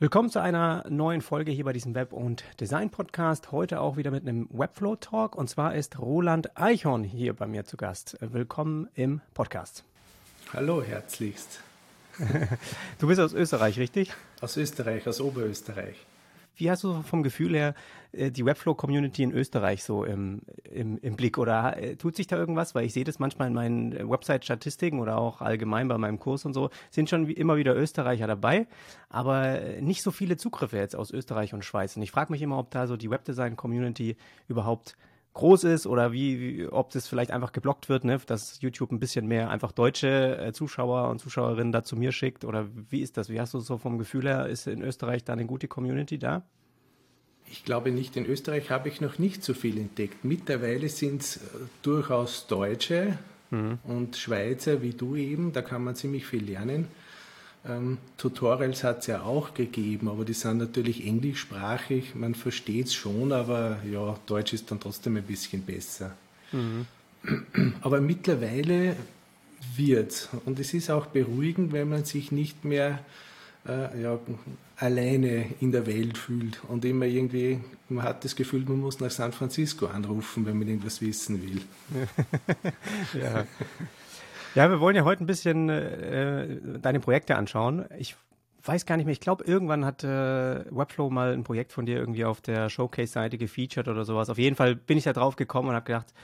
Willkommen zu einer neuen Folge hier bei diesem Web- und Design-Podcast. Heute auch wieder mit einem Webflow-Talk. Und zwar ist Roland Eichhorn hier bei mir zu Gast. Willkommen im Podcast. Hallo, herzlichst. du bist aus Österreich, richtig? Aus Österreich, aus Oberösterreich. Wie hast du vom Gefühl her äh, die Webflow-Community in Österreich so im, im, im Blick? Oder äh, tut sich da irgendwas? Weil ich sehe das manchmal in meinen Website-Statistiken oder auch allgemein bei meinem Kurs und so, sind schon immer wieder Österreicher dabei, aber nicht so viele Zugriffe jetzt aus Österreich und Schweiz. Und ich frage mich immer, ob da so die Webdesign-Community überhaupt groß ist oder wie, wie, ob das vielleicht einfach geblockt wird, ne, dass YouTube ein bisschen mehr einfach deutsche äh, Zuschauer und Zuschauerinnen da zu mir schickt oder wie ist das? Wie hast du so vom Gefühl her, ist in Österreich da eine gute Community da? Ich glaube nicht, in Österreich habe ich noch nicht so viel entdeckt. Mittlerweile sind es äh, durchaus Deutsche mhm. und Schweizer wie du eben, da kann man ziemlich viel lernen. Ähm, Tutorials hat es ja auch gegeben, aber die sind natürlich englischsprachig. Man versteht es schon, aber ja, Deutsch ist dann trotzdem ein bisschen besser. Mhm. Aber mittlerweile wird und es ist auch beruhigend, wenn man sich nicht mehr äh, ja, alleine in der Welt fühlt und immer irgendwie, man hat das Gefühl, man muss nach San Francisco anrufen, wenn man irgendwas wissen will. ja. Ja, wir wollen ja heute ein bisschen äh, deine Projekte anschauen. Ich weiß gar nicht mehr, ich glaube, irgendwann hat äh, Webflow mal ein Projekt von dir irgendwie auf der Showcase-Seite gefeatured oder sowas. Auf jeden Fall bin ich da drauf gekommen und habe gedacht,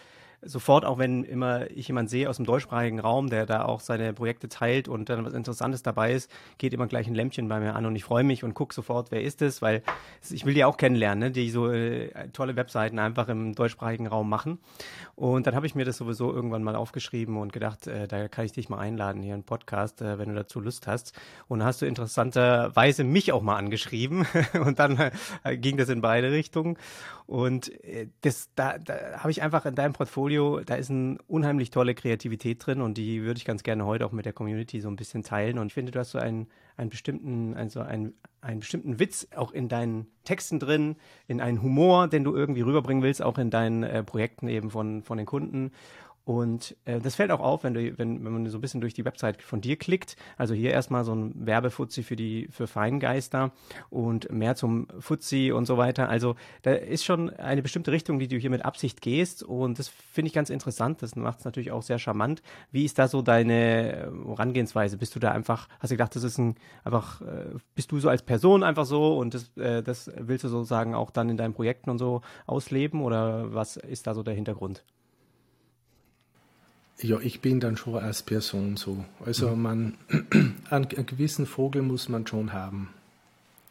sofort, auch wenn immer ich jemanden sehe aus dem deutschsprachigen Raum, der da auch seine Projekte teilt und dann was Interessantes dabei ist, geht immer gleich ein Lämpchen bei mir an und ich freue mich und gucke sofort, wer ist es, weil ich will die auch kennenlernen, ne, die so äh, tolle Webseiten einfach im deutschsprachigen Raum machen. Und dann habe ich mir das sowieso irgendwann mal aufgeschrieben und gedacht, äh, da kann ich dich mal einladen hier im Podcast, äh, wenn du dazu Lust hast. Und dann hast du interessanterweise mich auch mal angeschrieben und dann äh, ging das in beide Richtungen. Und äh, das, da, da habe ich einfach in deinem Portfolio, da ist eine unheimlich tolle Kreativität drin und die würde ich ganz gerne heute auch mit der Community so ein bisschen teilen. Und ich finde, du hast so einen, einen bestimmten, also einen, einen bestimmten Witz auch in deinen Texten drin, in einen Humor, den du irgendwie rüberbringen willst, auch in deinen äh, Projekten eben von, von den Kunden. Und äh, das fällt auch auf, wenn, du, wenn, wenn man so ein bisschen durch die Website von dir klickt. Also hier erstmal so ein Werbefuzzi für die für Feingeister und mehr zum Fuzzi und so weiter. Also da ist schon eine bestimmte Richtung, die du hier mit Absicht gehst. Und das finde ich ganz interessant. Das macht es natürlich auch sehr charmant. Wie ist da so deine äh, Herangehensweise? Bist du da einfach, hast du gedacht, das ist ein einfach, äh, bist du so als Person einfach so und das, äh, das willst du sozusagen auch dann in deinen Projekten und so ausleben? Oder was ist da so der Hintergrund? Ja, ich bin dann schon als Person so. Also mhm. man, einen, einen gewissen Vogel muss man schon haben,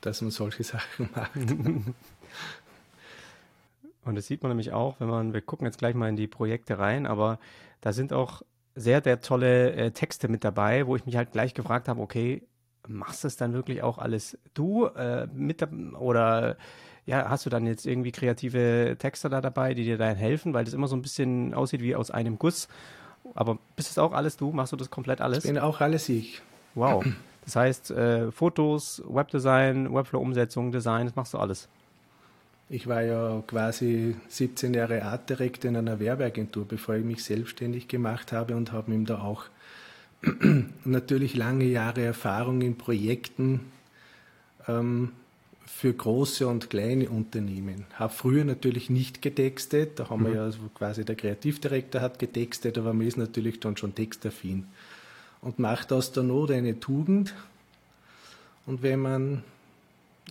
dass man solche Sachen macht. Und das sieht man nämlich auch, wenn man, wir gucken jetzt gleich mal in die Projekte rein, aber da sind auch sehr, sehr tolle äh, Texte mit dabei, wo ich mich halt gleich gefragt habe, okay, machst du es dann wirklich auch alles du äh, mit oder ja, hast du dann jetzt irgendwie kreative Texte da dabei, die dir dann helfen, weil das immer so ein bisschen aussieht wie aus einem Guss aber bist es auch alles du? Machst du das komplett alles? Ich bin auch alles ich. Wow. Das heißt, äh, Fotos, Webdesign, Webflow-Umsetzung, Design, das machst du alles. Ich war ja quasi 17 Jahre Art Director in einer Werbeagentur, bevor ich mich selbstständig gemacht habe und habe ihm da auch natürlich lange Jahre Erfahrung in Projekten ähm, für große und kleine Unternehmen. Habe früher natürlich nicht getextet, da haben mhm. wir ja quasi der Kreativdirektor hat getextet, aber man ist natürlich dann schon textaffin und macht aus der Not eine Tugend. Und wenn man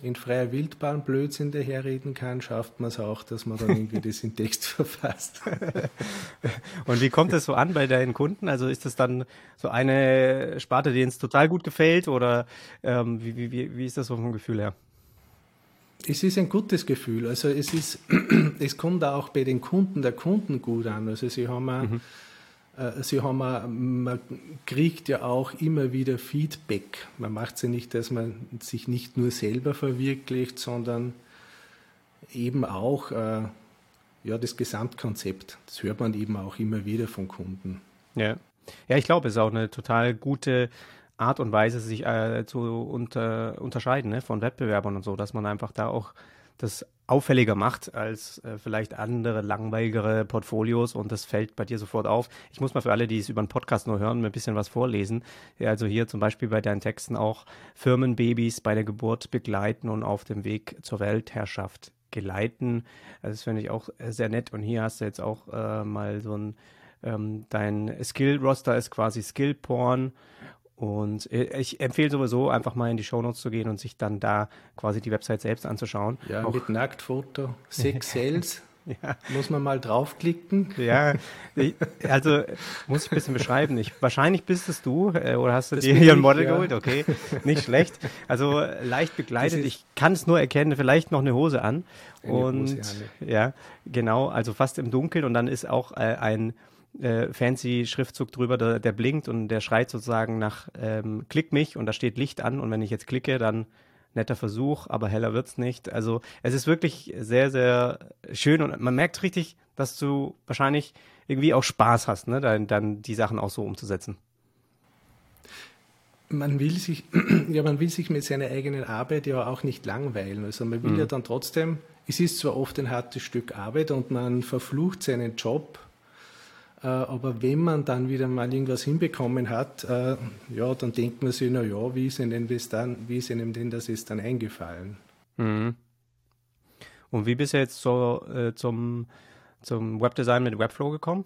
in freier Wildbahn Blödsinn daherreden kann, schafft man es auch, dass man dann irgendwie das in Text verfasst. Und wie kommt das so an bei deinen Kunden? Also ist das dann so eine Sparte, die uns total gut gefällt oder ähm, wie, wie, wie ist das so vom Gefühl her? Es ist ein gutes Gefühl. Also es ist, es kommt auch bei den Kunden der Kunden gut an. Also sie haben, mhm. äh, sie haben, man kriegt ja auch immer wieder Feedback. Man macht es ja nicht, dass man sich nicht nur selber verwirklicht, sondern eben auch äh, ja, das Gesamtkonzept. Das hört man eben auch immer wieder von Kunden. Ja, ja ich glaube, es ist auch eine total gute Art und Weise, sich äh, zu unter, unterscheiden ne, von Wettbewerbern und so, dass man einfach da auch das auffälliger macht als äh, vielleicht andere langweiligere Portfolios und das fällt bei dir sofort auf. Ich muss mal für alle, die es über einen Podcast nur hören, ein bisschen was vorlesen. Ja, also hier zum Beispiel bei deinen Texten auch Firmenbabys bei der Geburt begleiten und auf dem Weg zur Weltherrschaft geleiten. Also das finde ich auch sehr nett und hier hast du jetzt auch äh, mal so ein ähm, dein Skill-Roster ist quasi Skill-Porn und äh, ich empfehle sowieso einfach mal in die Shownotes zu gehen und sich dann da quasi die Website selbst anzuschauen. Ja, Auch mit Nacktfoto, Sex Sales. ja. Muss man mal draufklicken? Ja, also muss ich ein bisschen beschreiben. Ich, wahrscheinlich bist es du äh, oder hast du das dir hier ein Model ja. geholt? Okay, nicht schlecht. Also leicht begleitet. Ich kann es nur erkennen, vielleicht noch eine Hose an. Eine und Hose, ja, genau, also fast im Dunkeln und dann ist auch äh, ein äh, fancy Schriftzug drüber, der, der, blinkt und der schreit sozusagen nach ähm, Klick mich und da steht Licht an und wenn ich jetzt klicke, dann netter Versuch, aber heller wird's nicht. Also es ist wirklich sehr, sehr schön und man merkt richtig, dass du wahrscheinlich irgendwie auch Spaß hast, ne, dann, dann die Sachen auch so umzusetzen. Man will sich, ja, man will sich mit seiner eigenen Arbeit ja auch nicht langweilen. Also man will mhm. ja dann trotzdem, es ist zwar oft ein hartes Stück Arbeit und man verflucht seinen Job, aber wenn man dann wieder mal irgendwas hinbekommen hat, äh, ja, dann denkt man sich, na ja, wie ist Ihnen das dann, wie ist Ihnen denn das jetzt dann eingefallen? Mhm. Und wie bist du jetzt so äh, zum, zum Webdesign mit Webflow gekommen?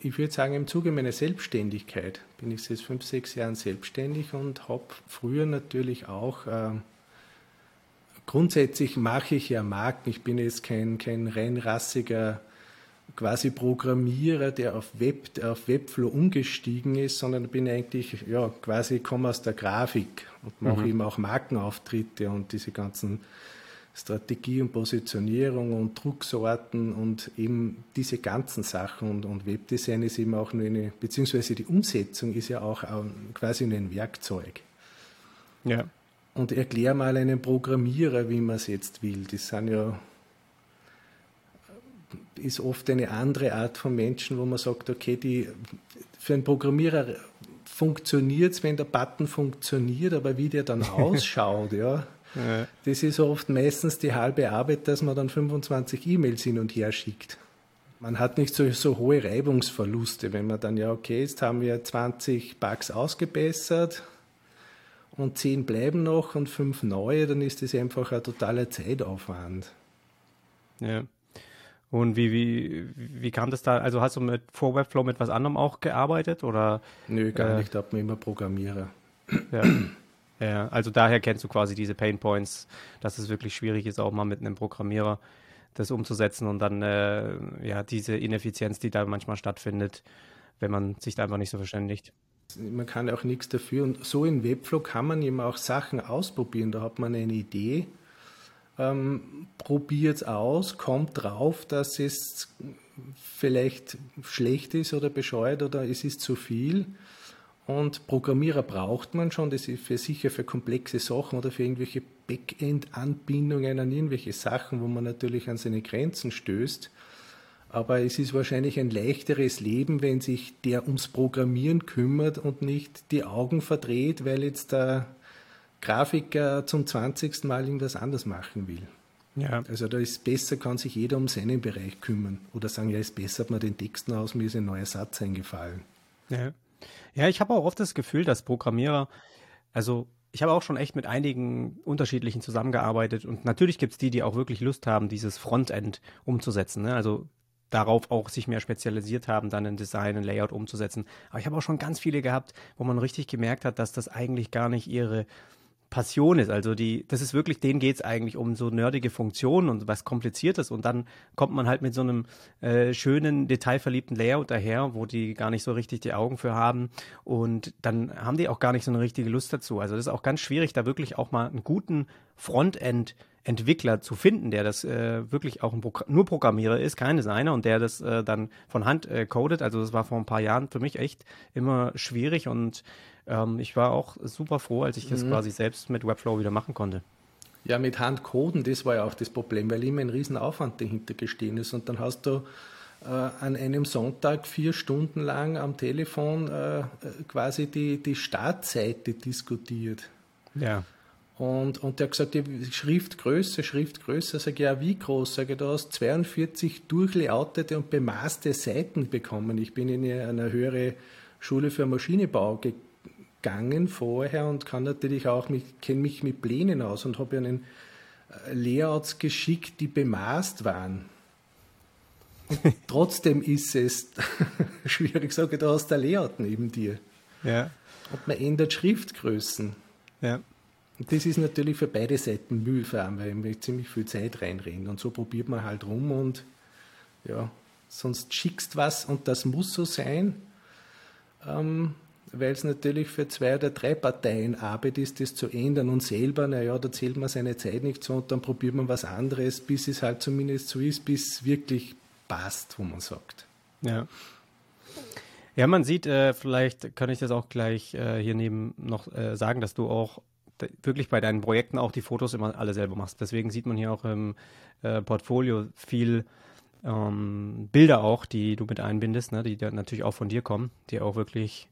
Ich würde sagen, im Zuge meiner Selbstständigkeit bin ich seit fünf, sechs Jahren selbstständig und habe früher natürlich auch äh, grundsätzlich mache ich ja Marken. Ich bin jetzt kein, kein reinrassiger quasi Programmierer, der auf, Web, auf Webflow umgestiegen ist, sondern bin eigentlich, ja, quasi komme aus der Grafik und mache mhm. eben auch Markenauftritte und diese ganzen Strategie und Positionierung und Drucksorten und eben diese ganzen Sachen und, und Webdesign ist eben auch nur eine, beziehungsweise die Umsetzung ist ja auch quasi nur ein Werkzeug. Ja. Und erklär mal einem Programmierer, wie man es jetzt will. Das sind ja ist oft eine andere Art von Menschen, wo man sagt, okay, die, für einen Programmierer funktioniert es, wenn der Button funktioniert, aber wie der dann ausschaut, ja, ja, das ist oft meistens die halbe Arbeit, dass man dann 25 E-Mails hin und her schickt. Man hat nicht so, so hohe Reibungsverluste, wenn man dann, ja, okay, jetzt haben wir 20 Bugs ausgebessert und 10 bleiben noch und 5 neue, dann ist das einfach ein totaler Zeitaufwand. Ja. Und wie, wie, wie kam das da? Also hast du mit vor Webflow mit was anderem auch gearbeitet? Oder, Nö, gar äh, nicht. Ich bin immer Programmierer. Ja. ja, also daher kennst du quasi diese Pain Points, dass es wirklich schwierig ist, auch mal mit einem Programmierer das umzusetzen und dann äh, ja diese Ineffizienz, die da manchmal stattfindet, wenn man sich da einfach nicht so verständigt. Man kann auch nichts dafür. Und so in Webflow kann man eben auch Sachen ausprobieren. Da hat man eine Idee ähm, probiert es aus, kommt drauf, dass es vielleicht schlecht ist oder bescheuert oder es ist zu viel. Und Programmierer braucht man schon, das ist für sicher für komplexe Sachen oder für irgendwelche Backend-Anbindungen an irgendwelche Sachen, wo man natürlich an seine Grenzen stößt. Aber es ist wahrscheinlich ein leichteres Leben, wenn sich der ums Programmieren kümmert und nicht die Augen verdreht, weil jetzt der Grafiker zum 20. Mal irgendwas anders machen will. Ja. Also da ist besser, kann sich jeder um seinen Bereich kümmern. Oder sagen, ja, ist besser, hat man den Texten aus, mir ist ein neuer Satz eingefallen. Ja, ja ich habe auch oft das Gefühl, dass Programmierer, also ich habe auch schon echt mit einigen unterschiedlichen zusammengearbeitet und natürlich gibt es die, die auch wirklich Lust haben, dieses Frontend umzusetzen. Ne? Also darauf auch sich mehr spezialisiert haben, dann ein Design, ein Layout umzusetzen. Aber ich habe auch schon ganz viele gehabt, wo man richtig gemerkt hat, dass das eigentlich gar nicht ihre Passion ist. Also die, das ist wirklich, denen geht es eigentlich um so nerdige Funktionen und was Kompliziertes und dann kommt man halt mit so einem äh, schönen, detailverliebten Layout daher, wo die gar nicht so richtig die Augen für haben und dann haben die auch gar nicht so eine richtige Lust dazu. Also das ist auch ganz schwierig, da wirklich auch mal einen guten Frontend Entwickler zu finden, der das äh, wirklich auch Progr nur Programmierer ist, kein Designer und der das äh, dann von Hand äh, codet. Also das war vor ein paar Jahren für mich echt immer schwierig und ähm, ich war auch super froh, als ich das mhm. quasi selbst mit Webflow wieder machen konnte. Ja, mit Hand coden, das war ja auch das Problem, weil immer ein Riesenaufwand dahinter gestehen ist und dann hast du äh, an einem Sonntag vier Stunden lang am Telefon äh, quasi die, die Startseite diskutiert. Ja. Und, und der hat gesagt, Schriftgröße, Schriftgröße. Sag ich, ja, wie groß? Sag ich, du hast 42 durchlayoutete und bemaßte Seiten bekommen. Ich bin in eine höhere Schule für Maschinenbau gegangen vorher und kann natürlich auch, kenne mich mit Plänen aus und habe ihnen äh, Layouts geschickt, die bemaßt waren. Und trotzdem ist es schwierig, sage ich, du hast ein Layout neben dir. Ja. Und man ändert Schriftgrößen. Ja. Und das ist natürlich für beide Seiten mühsam, weil man ziemlich viel Zeit reinrennt. Und so probiert man halt rum und ja, sonst schickst was und das muss so sein, ähm, weil es natürlich für zwei oder drei Parteien Arbeit ist, das zu ändern. Und selber, naja, da zählt man seine Zeit nicht so und dann probiert man was anderes, bis es halt zumindest so ist, bis es wirklich passt, wo man sagt. Ja. Ja, man sieht, äh, vielleicht kann ich das auch gleich äh, hier neben noch äh, sagen, dass du auch wirklich bei deinen Projekten auch die Fotos immer alle selber machst. Deswegen sieht man hier auch im äh, Portfolio viel ähm, Bilder auch, die du mit einbindest, ne, die natürlich auch von dir kommen, die auch wirklich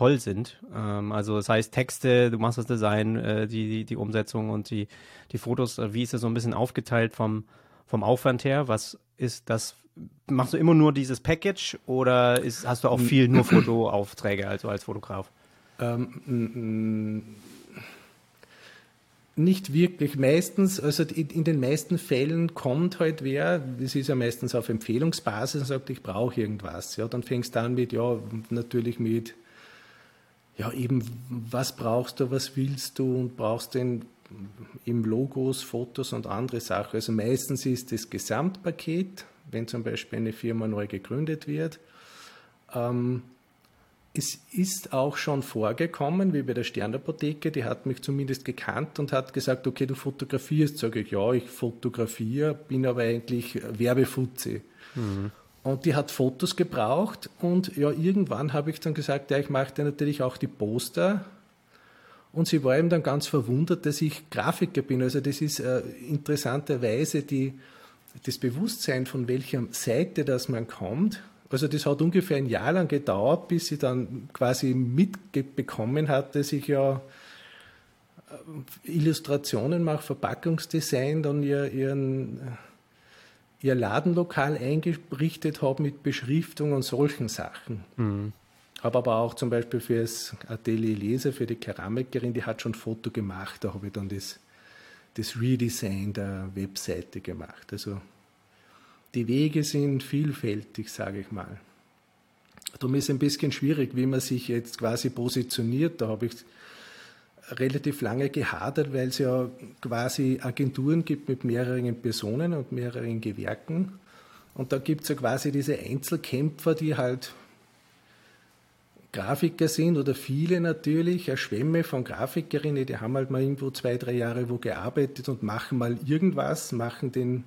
toll sind. Ähm, also das heißt Texte, du machst das Design, äh, die, die, die, Umsetzung und die, die Fotos. Äh, wie ist das so ein bisschen aufgeteilt vom, vom Aufwand her? Was ist das? Machst du immer nur dieses Package oder ist, hast du auch viel nur Fotoaufträge, also als Fotograf? Ähm, nicht wirklich. Meistens, also in den meisten Fällen kommt halt wer, das ist ja meistens auf Empfehlungsbasis und sagt, ich brauche irgendwas. Ja, dann fängst du an mit, ja, natürlich mit, ja, eben, was brauchst du, was willst du und brauchst denn eben Logos, Fotos und andere Sachen. Also meistens ist das Gesamtpaket, wenn zum Beispiel eine Firma neu gegründet wird. Ähm, es ist auch schon vorgekommen, wie bei der Sternapotheke, die hat mich zumindest gekannt und hat gesagt, okay, du fotografierst. Sage ich, ja, ich fotografiere, bin aber eigentlich Werbefutze. Mhm. Und die hat Fotos gebraucht und ja, irgendwann habe ich dann gesagt, ja, ich mache dir natürlich auch die Poster. Und sie war eben dann ganz verwundert, dass ich Grafiker bin. Also das ist äh, interessanterweise die, das Bewusstsein, von welcher Seite das man kommt, also das hat ungefähr ein Jahr lang gedauert, bis sie dann quasi mitbekommen hat, dass ich ja äh, Illustrationen mache, Verpackungsdesign, dann ihr, ihren, äh, ihr Ladenlokal eingerichtet habe mit Beschriftung und solchen Sachen. Mhm. Habe aber auch zum Beispiel für das Atelier Leser, für die Keramikerin, die hat schon ein Foto gemacht, da habe ich dann das, das Redesign der Webseite gemacht. Also die Wege sind vielfältig, sage ich mal. Darum ist es ein bisschen schwierig, wie man sich jetzt quasi positioniert. Da habe ich relativ lange gehadert, weil es ja quasi Agenturen gibt mit mehreren Personen und mehreren Gewerken. Und da gibt es ja quasi diese Einzelkämpfer, die halt Grafiker sind oder viele natürlich, eine Schwemme von Grafikerinnen, die haben halt mal irgendwo zwei, drei Jahre wo gearbeitet und machen mal irgendwas, machen den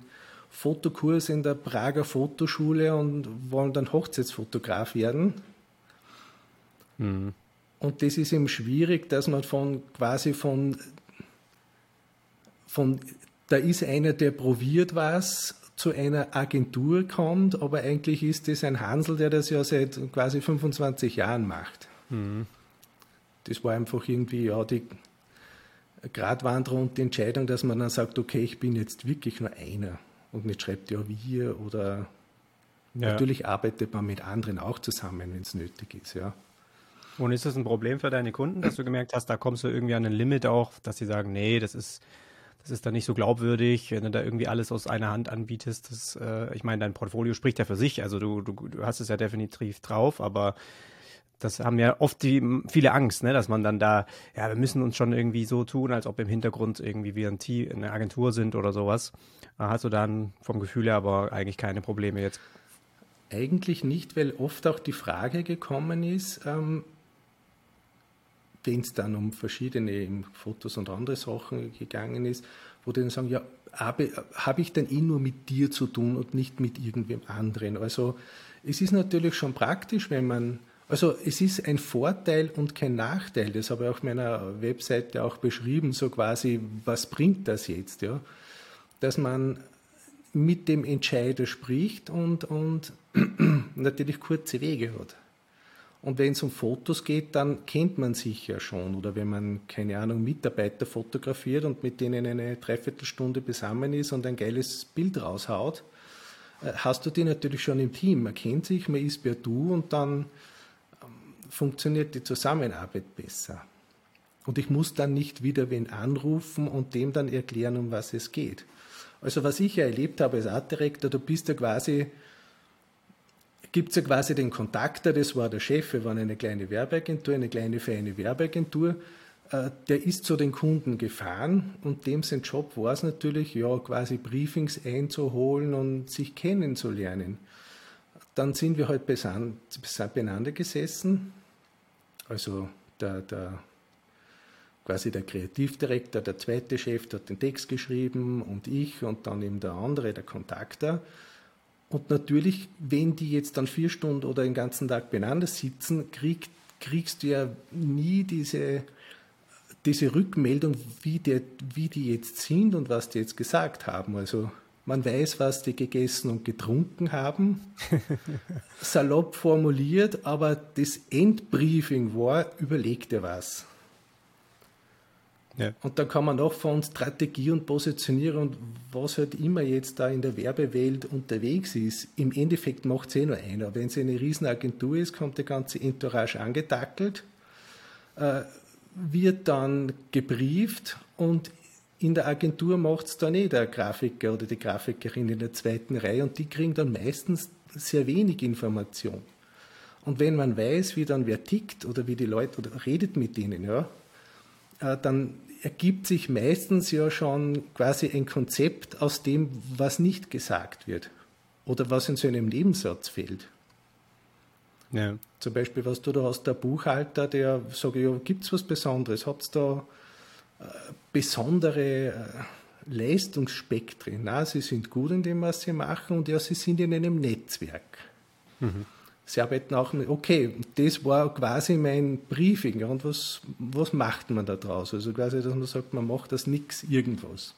Fotokurs in der Prager Fotoschule und wollen dann Hochzeitsfotograf werden. Mhm. Und das ist eben schwierig, dass man von quasi von, von da ist einer, der probiert was, zu einer Agentur kommt, aber eigentlich ist das ein Hansel, der das ja seit quasi 25 Jahren macht. Mhm. Das war einfach irgendwie ja die Gratwanderung und die Entscheidung, dass man dann sagt, okay, ich bin jetzt wirklich nur einer und nicht schreibt ja wir oder ja. natürlich arbeitet man mit anderen auch zusammen, wenn es nötig ist, ja. Und ist das ein Problem für deine Kunden, dass du gemerkt hast, da kommst du irgendwie an ein Limit auch, dass sie sagen, nee, das ist, das ist dann nicht so glaubwürdig, wenn du da irgendwie alles aus einer Hand anbietest. Das, äh, ich meine, dein Portfolio spricht ja für sich, also du, du, du hast es ja definitiv drauf, aber das haben ja oft die, viele Angst, ne, dass man dann da, ja, wir müssen uns schon irgendwie so tun, als ob im Hintergrund irgendwie wir ein Team, eine Agentur sind oder sowas. Hast du dann vom Gefühl her aber eigentlich keine Probleme jetzt? Eigentlich nicht, weil oft auch die Frage gekommen ist, ähm, wenn es dann um verschiedene Fotos und andere Sachen gegangen ist, wo die dann sagen, ja, habe, habe ich denn eh nur mit dir zu tun und nicht mit irgendwem anderen? Also es ist natürlich schon praktisch, wenn man also es ist ein Vorteil und kein Nachteil. Das habe ich auf meiner Webseite auch beschrieben, so quasi, was bringt das jetzt? Ja? Dass man mit dem Entscheider spricht und, und natürlich kurze Wege hat. Und wenn es um Fotos geht, dann kennt man sich ja schon. Oder wenn man, keine Ahnung, Mitarbeiter fotografiert und mit denen eine Dreiviertelstunde beisammen ist und ein geiles Bild raushaut, äh, hast du die natürlich schon im Team. Man kennt sich, man ist per Du und dann ähm, funktioniert die Zusammenarbeit besser. Und ich muss dann nicht wieder wen anrufen und dem dann erklären, um was es geht. Also was ich ja erlebt habe als Art Director, du bist ja quasi gibt es ja quasi den Kontakter, das war der Chef, wir waren eine kleine Werbeagentur, eine kleine feine Werbeagentur, äh, der ist zu den Kunden gefahren und dem sein Job war es natürlich, ja, quasi Briefings einzuholen und sich kennenzulernen. Dann sind wir halt beieinander gesessen, also der, der quasi der Kreativdirektor, der zweite Chef, der hat den Text geschrieben und ich und dann eben der andere, der Kontakter. Und natürlich, wenn die jetzt dann vier Stunden oder den ganzen Tag beieinander sitzen, krieg, kriegst du ja nie diese, diese Rückmeldung, wie, der, wie die jetzt sind und was die jetzt gesagt haben. Also man weiß, was die gegessen und getrunken haben, salopp formuliert, aber das Endbriefing war, überleg dir was. Ja. Und dann kann man auch von Strategie und Positionierung und was halt immer jetzt da in der Werbewelt unterwegs ist, im Endeffekt macht es eh nur einer. Wenn es eine Riesenagentur ist, kommt der ganze Entourage angetackelt, äh, wird dann gebrieft und in der Agentur macht es dann eh der Grafiker oder die Grafikerin in der zweiten Reihe und die kriegen dann meistens sehr wenig Information. Und wenn man weiß, wie dann wer tickt oder wie die Leute oder redet mit denen, ja, äh, dann ergibt sich meistens ja schon quasi ein Konzept aus dem, was nicht gesagt wird oder was in so einem Nebensatz fehlt. Ja. Zum Beispiel, was du da hast, der Buchhalter, der sagt, ja, gibt es was Besonderes? Habt ihr da äh, besondere äh, Leistungsspektren? Na, sie sind gut in dem, was sie machen und ja, sie sind in einem Netzwerk. Mhm. Sie arbeiten auch mit, okay, das war quasi mein Briefing. Ja, und was, was macht man da draus? Also quasi, dass man sagt, man macht das nichts irgendwas.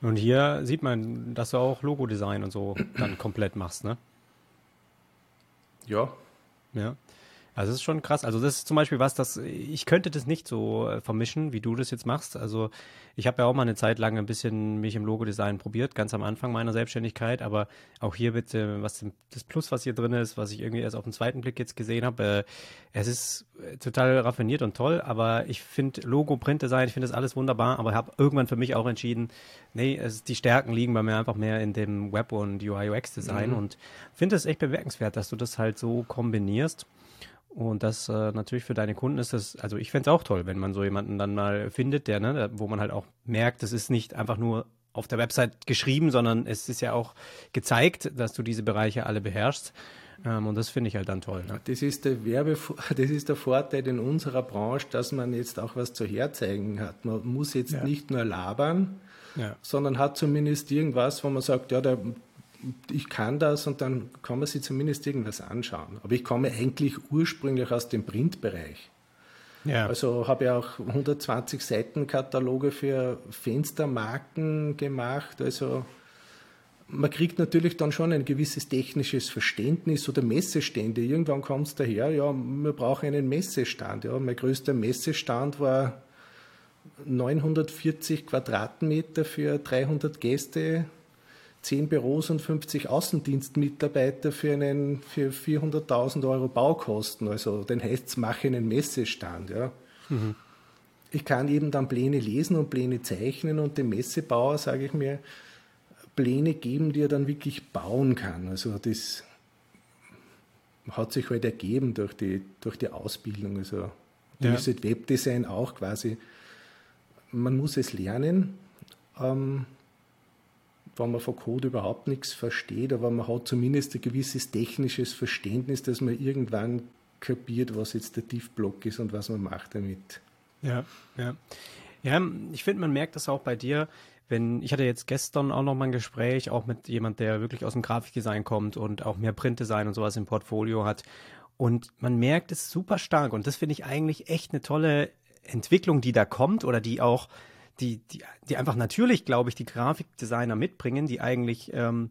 Und hier sieht man, dass du auch Logo-Design und so dann komplett machst, ne? Ja. Ja. Also das ist schon krass. Also das ist zum Beispiel was, das ich könnte das nicht so äh, vermischen, wie du das jetzt machst. Also ich habe ja auch mal eine Zeit lang ein bisschen mich im Logodesign probiert, ganz am Anfang meiner Selbstständigkeit. Aber auch hier bitte, was das Plus, was hier drin ist, was ich irgendwie erst auf den zweiten Blick jetzt gesehen habe, äh, es ist äh, total raffiniert und toll. Aber ich finde Logo, Printdesign, ich finde das alles wunderbar. Aber habe irgendwann für mich auch entschieden, nee, es, die Stärken liegen bei mir einfach mehr in dem Web und UI UX Design mhm. und finde es echt bemerkenswert, dass du das halt so kombinierst. Und das äh, natürlich für deine Kunden ist das, also ich fände es auch toll, wenn man so jemanden dann mal findet, der, ne, wo man halt auch merkt, es ist nicht einfach nur auf der Website geschrieben, sondern es ist ja auch gezeigt, dass du diese Bereiche alle beherrschst. Ähm, und das finde ich halt dann toll. Ne? Das ist der Werbe, das ist der Vorteil in unserer Branche, dass man jetzt auch was zu herzeigen hat. Man muss jetzt ja. nicht nur labern, ja. sondern hat zumindest irgendwas, wo man sagt, ja, der, ich kann das und dann kann man sich zumindest irgendwas anschauen. Aber ich komme eigentlich ursprünglich aus dem Printbereich. Ja. Also habe ich auch 120 Seiten Kataloge für Fenstermarken gemacht. Also man kriegt natürlich dann schon ein gewisses technisches Verständnis oder Messestände. Irgendwann kommt es daher, ja, wir brauchen einen Messestand. Ja, mein größter Messestand war 940 Quadratmeter für 300 Gäste 10 Büros und 50 Außendienstmitarbeiter für, einen, für 400.000 Euro Baukosten. Also dann heißt es, mache einen Messestand. Ja. Mhm. Ich kann eben dann Pläne lesen und Pläne zeichnen und dem Messebauer sage ich mir, Pläne geben, die er dann wirklich bauen kann. Also das hat sich halt ergeben durch die, durch die Ausbildung. Also ja. ist halt Webdesign auch quasi, man muss es lernen. Ähm, wenn man von Code überhaupt nichts versteht, aber man hat zumindest ein gewisses technisches Verständnis, dass man irgendwann kapiert, was jetzt der Tiefblock ist und was man macht damit. Ja, ja. Ja, ich finde, man merkt das auch bei dir, wenn, ich hatte jetzt gestern auch noch mal ein Gespräch, auch mit jemand, der wirklich aus dem Grafikdesign kommt und auch mehr Printdesign und sowas im Portfolio hat. Und man merkt es super stark. Und das finde ich eigentlich echt eine tolle Entwicklung, die da kommt oder die auch die, die, die einfach natürlich, glaube ich, die Grafikdesigner mitbringen, die eigentlich ähm,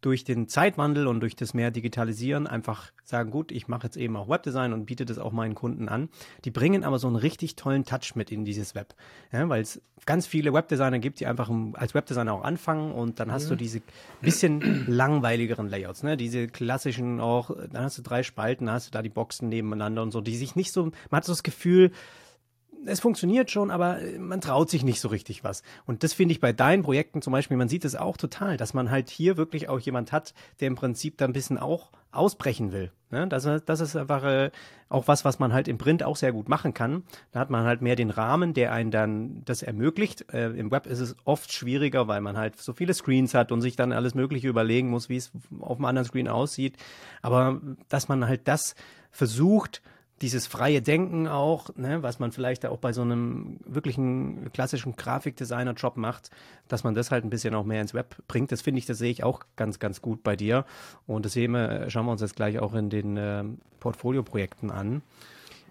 durch den Zeitwandel und durch das mehr Digitalisieren einfach sagen, gut, ich mache jetzt eben auch Webdesign und biete das auch meinen Kunden an. Die bringen aber so einen richtig tollen Touch mit in dieses Web, ja, weil es ganz viele Webdesigner gibt, die einfach als Webdesigner auch anfangen und dann hast mhm. du diese bisschen langweiligeren Layouts, ne? diese klassischen auch, dann hast du drei Spalten, dann hast du da die Boxen nebeneinander und so, die sich nicht so, man hat so das Gefühl, es funktioniert schon, aber äh, man traut sich nicht so richtig was. Und das finde ich bei deinen Projekten zum Beispiel, man sieht es auch total, dass man halt hier wirklich auch jemand hat, der im Prinzip da ein bisschen auch ausbrechen will. Ne? Das, das ist einfach äh, auch was, was man halt im Print auch sehr gut machen kann. Da hat man halt mehr den Rahmen, der einen dann das ermöglicht. Äh, Im Web ist es oft schwieriger, weil man halt so viele Screens hat und sich dann alles Mögliche überlegen muss, wie es auf einem anderen Screen aussieht. Aber dass man halt das versucht, dieses freie Denken auch, ne, was man vielleicht auch bei so einem wirklichen klassischen Grafikdesigner-Job macht, dass man das halt ein bisschen auch mehr ins Web bringt. Das finde ich, das sehe ich auch ganz, ganz gut bei dir. Und das sehen wir, schauen wir uns jetzt gleich auch in den äh, Portfolio-Projekten an.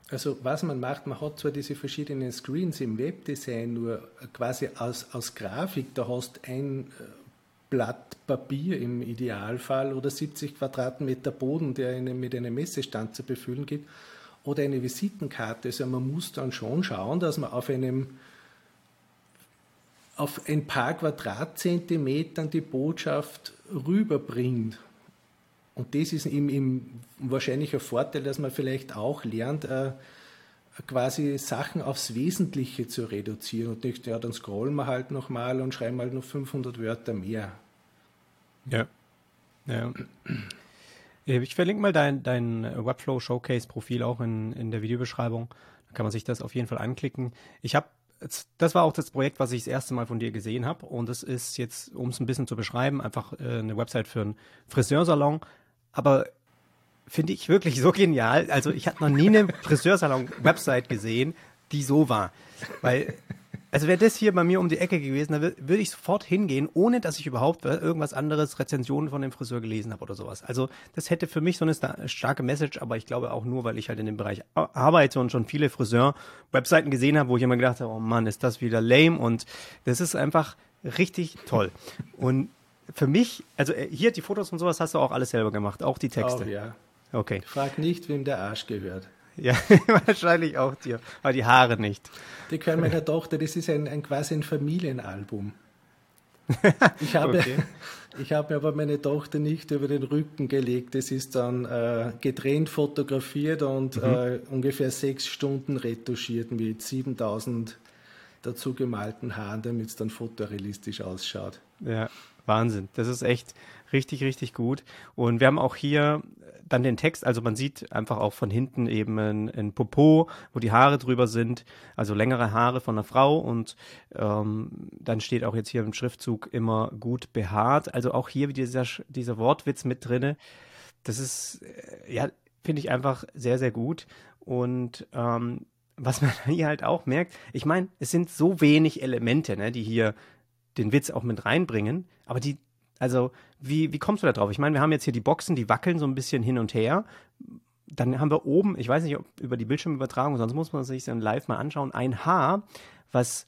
Also was man macht, man hat zwar diese verschiedenen Screens im Webdesign, nur quasi aus, aus Grafik, da hast ein äh, Blatt Papier im Idealfall oder 70 Quadratmeter Boden, der Ihnen mit einem Messestand zu befüllen gibt oder eine Visitenkarte. Also man muss dann schon schauen, dass man auf einem auf ein paar Quadratzentimetern die Botschaft rüberbringt. Und das ist ihm, ihm wahrscheinlich ein Vorteil, dass man vielleicht auch lernt, äh, quasi Sachen aufs Wesentliche zu reduzieren und nicht, ja, dann scrollen wir halt nochmal und schreiben halt noch 500 Wörter mehr. Ja. Ja. Äh, ich verlinke mal dein, dein Webflow Showcase Profil auch in, in der Videobeschreibung. Da kann man sich das auf jeden Fall anklicken. Ich habe das war auch das Projekt, was ich das erste Mal von dir gesehen habe. Und es ist jetzt, um es ein bisschen zu beschreiben, einfach äh, eine Website für einen Friseursalon. Aber finde ich wirklich so genial. Also ich habe noch nie eine Friseursalon-Website gesehen, die so war. Weil also wäre das hier bei mir um die Ecke gewesen, da würde ich sofort hingehen, ohne dass ich überhaupt irgendwas anderes, Rezensionen von dem Friseur gelesen habe oder sowas. Also das hätte für mich so eine starke Message, aber ich glaube auch nur, weil ich halt in dem Bereich arbeite und schon viele Friseur-Webseiten gesehen habe, wo ich immer gedacht habe, oh Mann, ist das wieder lame und das ist einfach richtig toll. Und für mich, also äh, hier die Fotos und sowas hast du auch alles selber gemacht, auch die Texte. Oh, ja. Okay. Frag nicht, wem der Arsch gehört. Ja, wahrscheinlich auch dir, aber die Haare nicht. Die können meiner Tochter, das ist ein, ein quasi ein Familienalbum. Ich habe, okay. ich habe aber meine Tochter nicht über den Rücken gelegt. Das ist dann äh, getrennt fotografiert und mhm. äh, ungefähr sechs Stunden retuschiert mit 7000 dazu gemalten Haaren, damit es dann fotorealistisch ausschaut. Ja, Wahnsinn. Das ist echt richtig, richtig gut. Und wir haben auch hier dann den Text, also man sieht einfach auch von hinten eben ein, ein Popo, wo die Haare drüber sind, also längere Haare von einer Frau und ähm, dann steht auch jetzt hier im Schriftzug immer gut behaart. Also auch hier dieser, dieser Wortwitz mit drinne. Das ist, äh, ja, finde ich einfach sehr, sehr gut. Und ähm, was man hier halt auch merkt, ich meine, es sind so wenig Elemente, ne, die hier den Witz auch mit reinbringen, aber die also, wie, wie kommst du da drauf? Ich meine, wir haben jetzt hier die Boxen, die wackeln so ein bisschen hin und her. Dann haben wir oben, ich weiß nicht, ob über die Bildschirmübertragung, sonst muss man sich dann live mal anschauen, ein Haar, was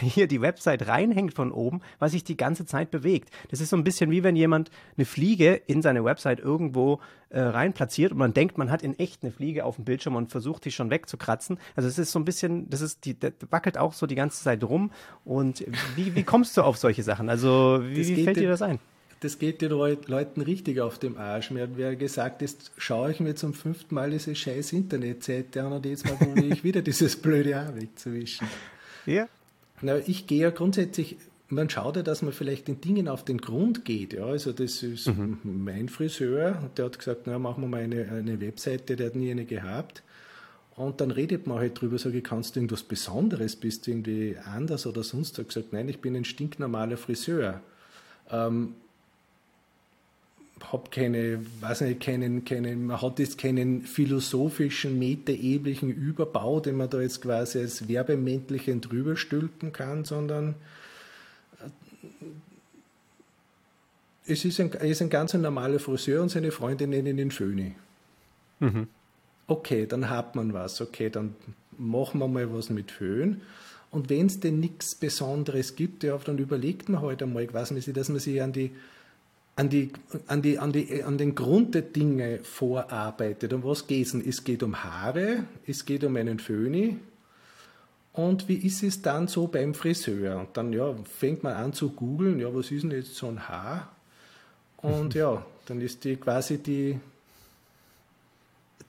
hier die Website reinhängt von oben, was sich die ganze Zeit bewegt. Das ist so ein bisschen wie wenn jemand eine Fliege in seine Website irgendwo äh, rein platziert und man denkt, man hat in echt eine Fliege auf dem Bildschirm und versucht, die schon wegzukratzen. Also es ist so ein bisschen, das ist, die, das wackelt auch so die ganze Zeit rum. Und wie, wie kommst du auf solche Sachen? Also wie, wie fällt dir das ein? das geht den Leuten richtig auf dem Arsch. Mir hat wer gesagt, jetzt schaue ich mir zum fünften Mal diese scheiß Internetseite an und jetzt mal probiere ich wieder dieses blöde Haar wegzuwischen. Ja. Na, ich gehe ja grundsätzlich, man schaut ja, dass man vielleicht den Dingen auf den Grund geht. Ja, also das ist mhm. mein Friseur, der hat gesagt, na, machen wir mal eine, eine Webseite, der hat nie eine gehabt. Und dann redet man halt drüber, sage ich, kannst du irgendwas Besonderes, bist du irgendwie anders oder sonst? Er hat gesagt, nein, ich bin ein stinknormaler Friseur. Ähm, habe keine, weiß nicht, keinen, keinen, man hat jetzt keinen philosophischen, metaeblichen Überbau, den man da jetzt quasi als Werbemäntelchen drüber stülpen kann, sondern äh, es ist ein, er ist ein ganz normaler Friseur und seine Freunde nennen ihn Föhni. Mhm. Okay, dann hat man was. Okay, dann machen wir mal was mit Föhn. Und wenn es denn nichts Besonderes gibt, ja, dann überlegt man halt einmal, ich weiß nicht, dass man sich an die an, die, an, die, an, die, an den Grund der Dinge vorarbeitet. Um was geht es? Es geht um Haare, es geht um einen Föhni. Und wie ist es dann so beim Friseur? Und dann ja, fängt man an zu googeln, ja, was ist denn jetzt so ein Haar? Und ja, dann ist die quasi die,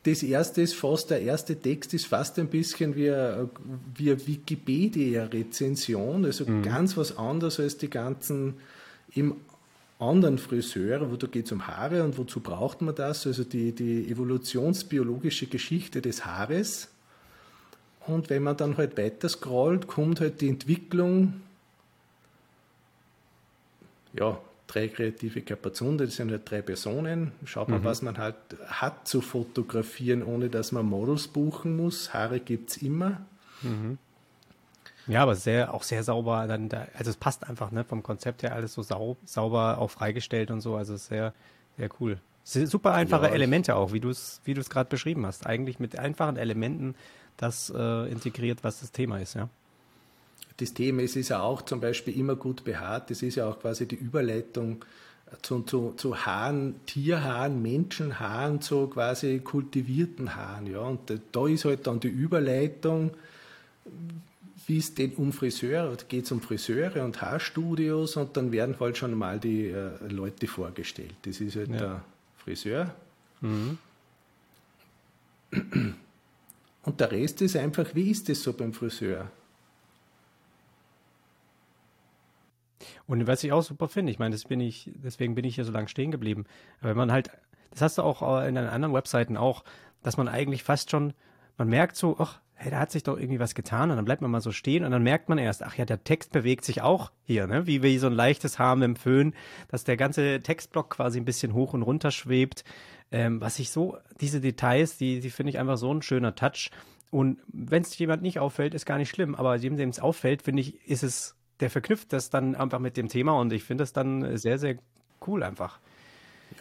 das erste ist fast, der erste Text ist fast ein bisschen wie eine, wie eine Wikipedia-Rezension, also mhm. ganz was anderes als die ganzen im anderen Friseure, wo da geht es um Haare und wozu braucht man das? Also die, die evolutionsbiologische Geschichte des Haares. Und wenn man dann halt weiter scrollt, kommt halt die Entwicklung, ja, drei kreative Kapazunder, das sind halt drei Personen. Schaut man, mhm. was man halt hat zu fotografieren, ohne dass man Models buchen muss. Haare gibt es immer. Mhm. Ja, aber sehr, auch sehr sauber. Dann da, also es passt einfach, ne, vom Konzept her alles so sau, sauber auch freigestellt und so. Also sehr, sehr cool. Super einfache ja, Elemente auch, wie du es, wie du es gerade beschrieben hast. Eigentlich mit einfachen Elementen das äh, integriert, was das Thema ist, ja. Das Thema ist, ist ja auch zum Beispiel immer gut behaart. Das ist ja auch quasi die Überleitung zu, zu, zu Haaren, Tierhaaren, Menschenhaaren, zu quasi kultivierten Haaren. Ja. Und da ist halt dann die Überleitung, wie es denn um Friseure, geht es um Friseure und Haarstudios und dann werden halt schon mal die äh, Leute vorgestellt. Das ist halt ja. der Friseur. Mhm. Und der Rest ist einfach, wie ist es so beim Friseur? Und was ich auch super finde, ich meine, bin ich, deswegen bin ich hier so lange stehen geblieben. Aber wenn man halt, das hast du auch in den anderen Webseiten auch, dass man eigentlich fast schon, man merkt so, ach, hey, da hat sich doch irgendwie was getan und dann bleibt man mal so stehen und dann merkt man erst, ach ja, der Text bewegt sich auch hier, ne? Wie, wie so ein leichtes mit dem Föhn, dass der ganze Textblock quasi ein bisschen hoch und runter schwebt. Ähm, was ich so, diese Details, die, die finde ich einfach so ein schöner Touch. Und wenn es jemand nicht auffällt, ist gar nicht schlimm, aber jedem, dem es auffällt, finde ich, ist es, der verknüpft das dann einfach mit dem Thema und ich finde das dann sehr, sehr cool einfach.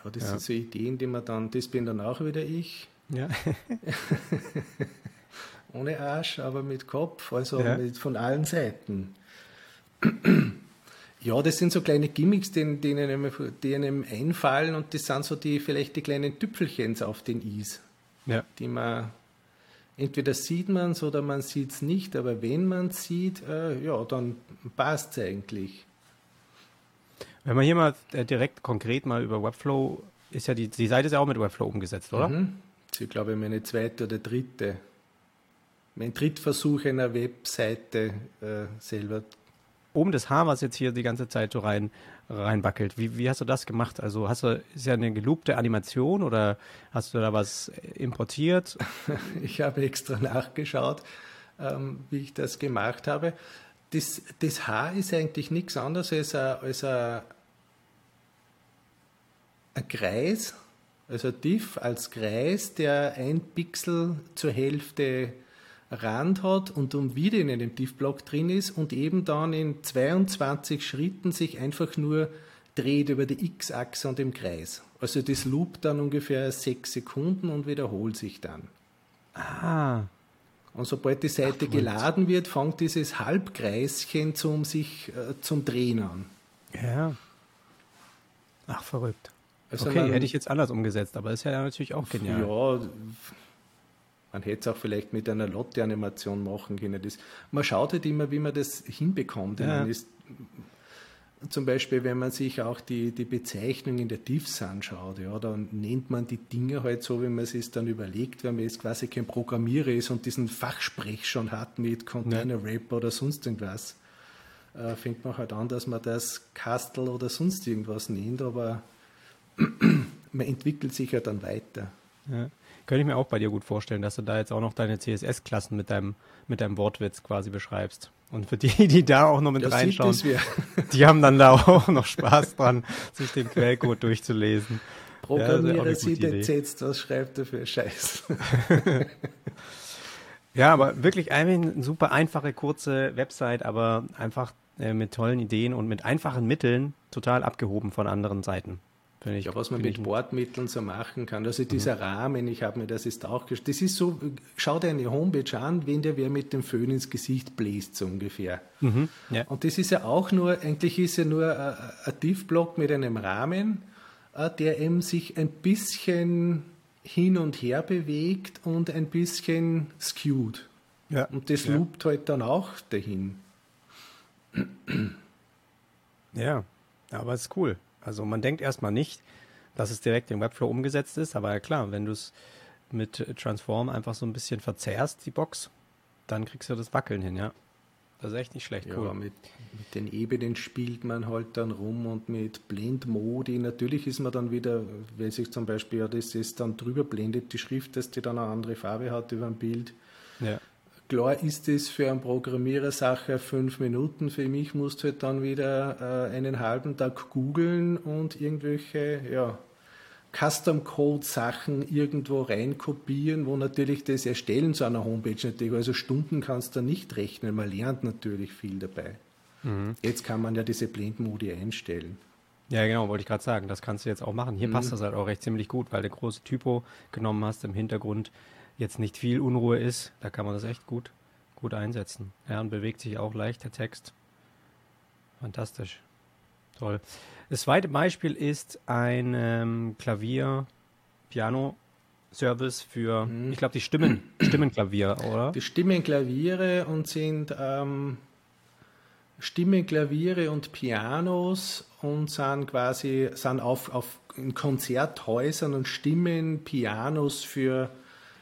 Ja, das ja. sind so Ideen, die man dann, das bin dann auch wieder ich. Ja. ohne Arsch, aber mit Kopf, also ja. mit, von allen Seiten. Ja, das sind so kleine Gimmicks, die, die, einem, die einem einfallen und das sind so die vielleicht die kleinen Tüpfelchens auf den Is, ja. die man entweder sieht man es oder man sieht es nicht, aber wenn man es sieht, äh, ja, dann passt es eigentlich. Wenn man hier mal äh, direkt konkret mal über Webflow, ist ja die, die Seite ist ja auch mit Webflow umgesetzt, oder? Mhm. Das ist, glaube ich, meine zweite oder dritte mein Drittversuch einer Webseite äh, selber. Oben das Haar, was jetzt hier die ganze Zeit so rein reinbackelt. Wie, wie hast du das gemacht? Also hast du, ist ja eine gelobte Animation oder hast du da was importiert? ich habe extra nachgeschaut, ähm, wie ich das gemacht habe. Das, das Haar ist eigentlich nichts anderes als ein, als ein, ein Kreis, also Diff als Kreis, der ein Pixel zur Hälfte Rand hat und dann wieder in einem Tiefblock drin ist und eben dann in 22 Schritten sich einfach nur dreht über die X-Achse und im Kreis. Also das loopt dann ungefähr sechs Sekunden und wiederholt sich dann. Ah. Und sobald die Seite Ach, geladen wird, fängt dieses Halbkreischen zum sich äh, zum Drehen an. Ja. Ach, verrückt. Also okay, man, hätte ich jetzt anders umgesetzt, aber ist ja natürlich auch genial. Ja, man hätte es auch vielleicht mit einer Lotte-Animation machen können. Das, man schaut halt immer, wie man das hinbekommt. Ja. Ist, zum Beispiel, wenn man sich auch die, die Bezeichnung in der Diffs anschaut, ja, dann nennt man die Dinge halt so, wie man es dann überlegt, wenn man jetzt quasi kein Programmierer ist und diesen Fachsprech schon hat mit Container Wrap oder sonst irgendwas, äh, fängt man halt an, dass man das Kastel oder sonst irgendwas nennt, aber man entwickelt sich ja dann weiter. Ja. Könnte ich mir auch bei dir gut vorstellen, dass du da jetzt auch noch deine CSS-Klassen mit deinem, mit deinem Wortwitz quasi beschreibst. Und für die, die da auch noch mit das reinschauen, die haben dann da auch noch Spaß dran, sich den Quellcode durchzulesen. Programmierer ja, sieht jetzt, was schreibt er für Scheiß. ja, aber wirklich eine super einfache, kurze Website, aber einfach äh, mit tollen Ideen und mit einfachen Mitteln total abgehoben von anderen Seiten. Ich, ja, was man mit Bordmitteln so machen kann. Also dieser mhm. Rahmen, ich habe mir das ist auch das ist so, schau dir eine Homepage an, wenn der wer mit dem Föhn ins Gesicht bläst, so ungefähr. Mhm, ja. Und das ist ja auch nur, eigentlich ist ja nur ein, ein Tiefblock mit einem Rahmen äh, der eben sich ein bisschen hin und her bewegt und ein bisschen skewt. Ja. Und das ja. loopt halt dann auch dahin. Ja, aber es ist cool. Also man denkt erstmal nicht, dass es direkt im Webflow umgesetzt ist, aber ja klar, wenn du es mit Transform einfach so ein bisschen verzerrst, die Box, dann kriegst du das Wackeln hin, ja. Das ist echt nicht schlecht, cool. Ja, mit, mit, den Ebenen spielt man halt dann rum und mit Blendmodi. Natürlich ist man dann wieder, wenn sich zum Beispiel, ja, das ist dann drüber blendet, die Schrift, dass die dann eine andere Farbe hat über ein Bild. Ja. Klar ist es für einen Programmierer Sache fünf Minuten. Für mich musst du halt dann wieder äh, einen halben Tag googeln und irgendwelche, ja, Custom-Code-Sachen irgendwo reinkopieren, wo natürlich das Erstellen zu einer Homepage natürlich, also Stunden kannst du nicht rechnen, man lernt natürlich viel dabei. Mhm. Jetzt kann man ja diese Blend-Modi einstellen. Ja, genau, wollte ich gerade sagen, das kannst du jetzt auch machen. Hier mhm. passt das halt auch recht ziemlich gut, weil du große Typo genommen hast, im Hintergrund jetzt nicht viel Unruhe ist, da kann man das echt gut, gut einsetzen. Ja, und bewegt sich auch leicht der Text. Fantastisch. Toll. Das zweite Beispiel ist ein ähm, Klavier, Piano Service für, mhm. ich glaube, die Stimmen, Stimmenklavier, oder? Die Stimmenklaviere und sind ähm, Stimmenklaviere und Pianos und sind quasi sind auf, auf in Konzerthäusern und Stimmen, Pianos für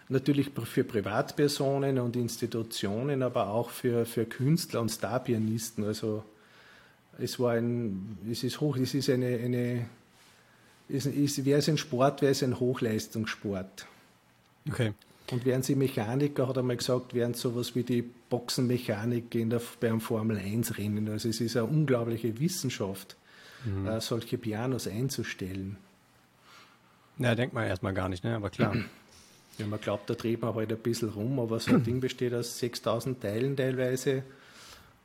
natürlich für Privatpersonen und Institutionen, aber auch für, für Künstler und Starpianisten. Also es war ein, es ist hoch, es ist eine, eine es ist, wäre es ein Sport, wäre es ein Hochleistungssport. Okay. Und wären Sie Mechaniker, hat er mal gesagt, wären sowas wie die Boxenmechanik in der, beim Formel 1 Rennen. Also es ist eine unglaubliche Wissenschaft, mhm. äh, solche Pianos einzustellen. Ja, denkt man erstmal gar nicht, ne? aber klar. Ja, man glaubt, da dreht man halt ein bisschen rum, aber so ein Ding besteht aus 6000 Teilen teilweise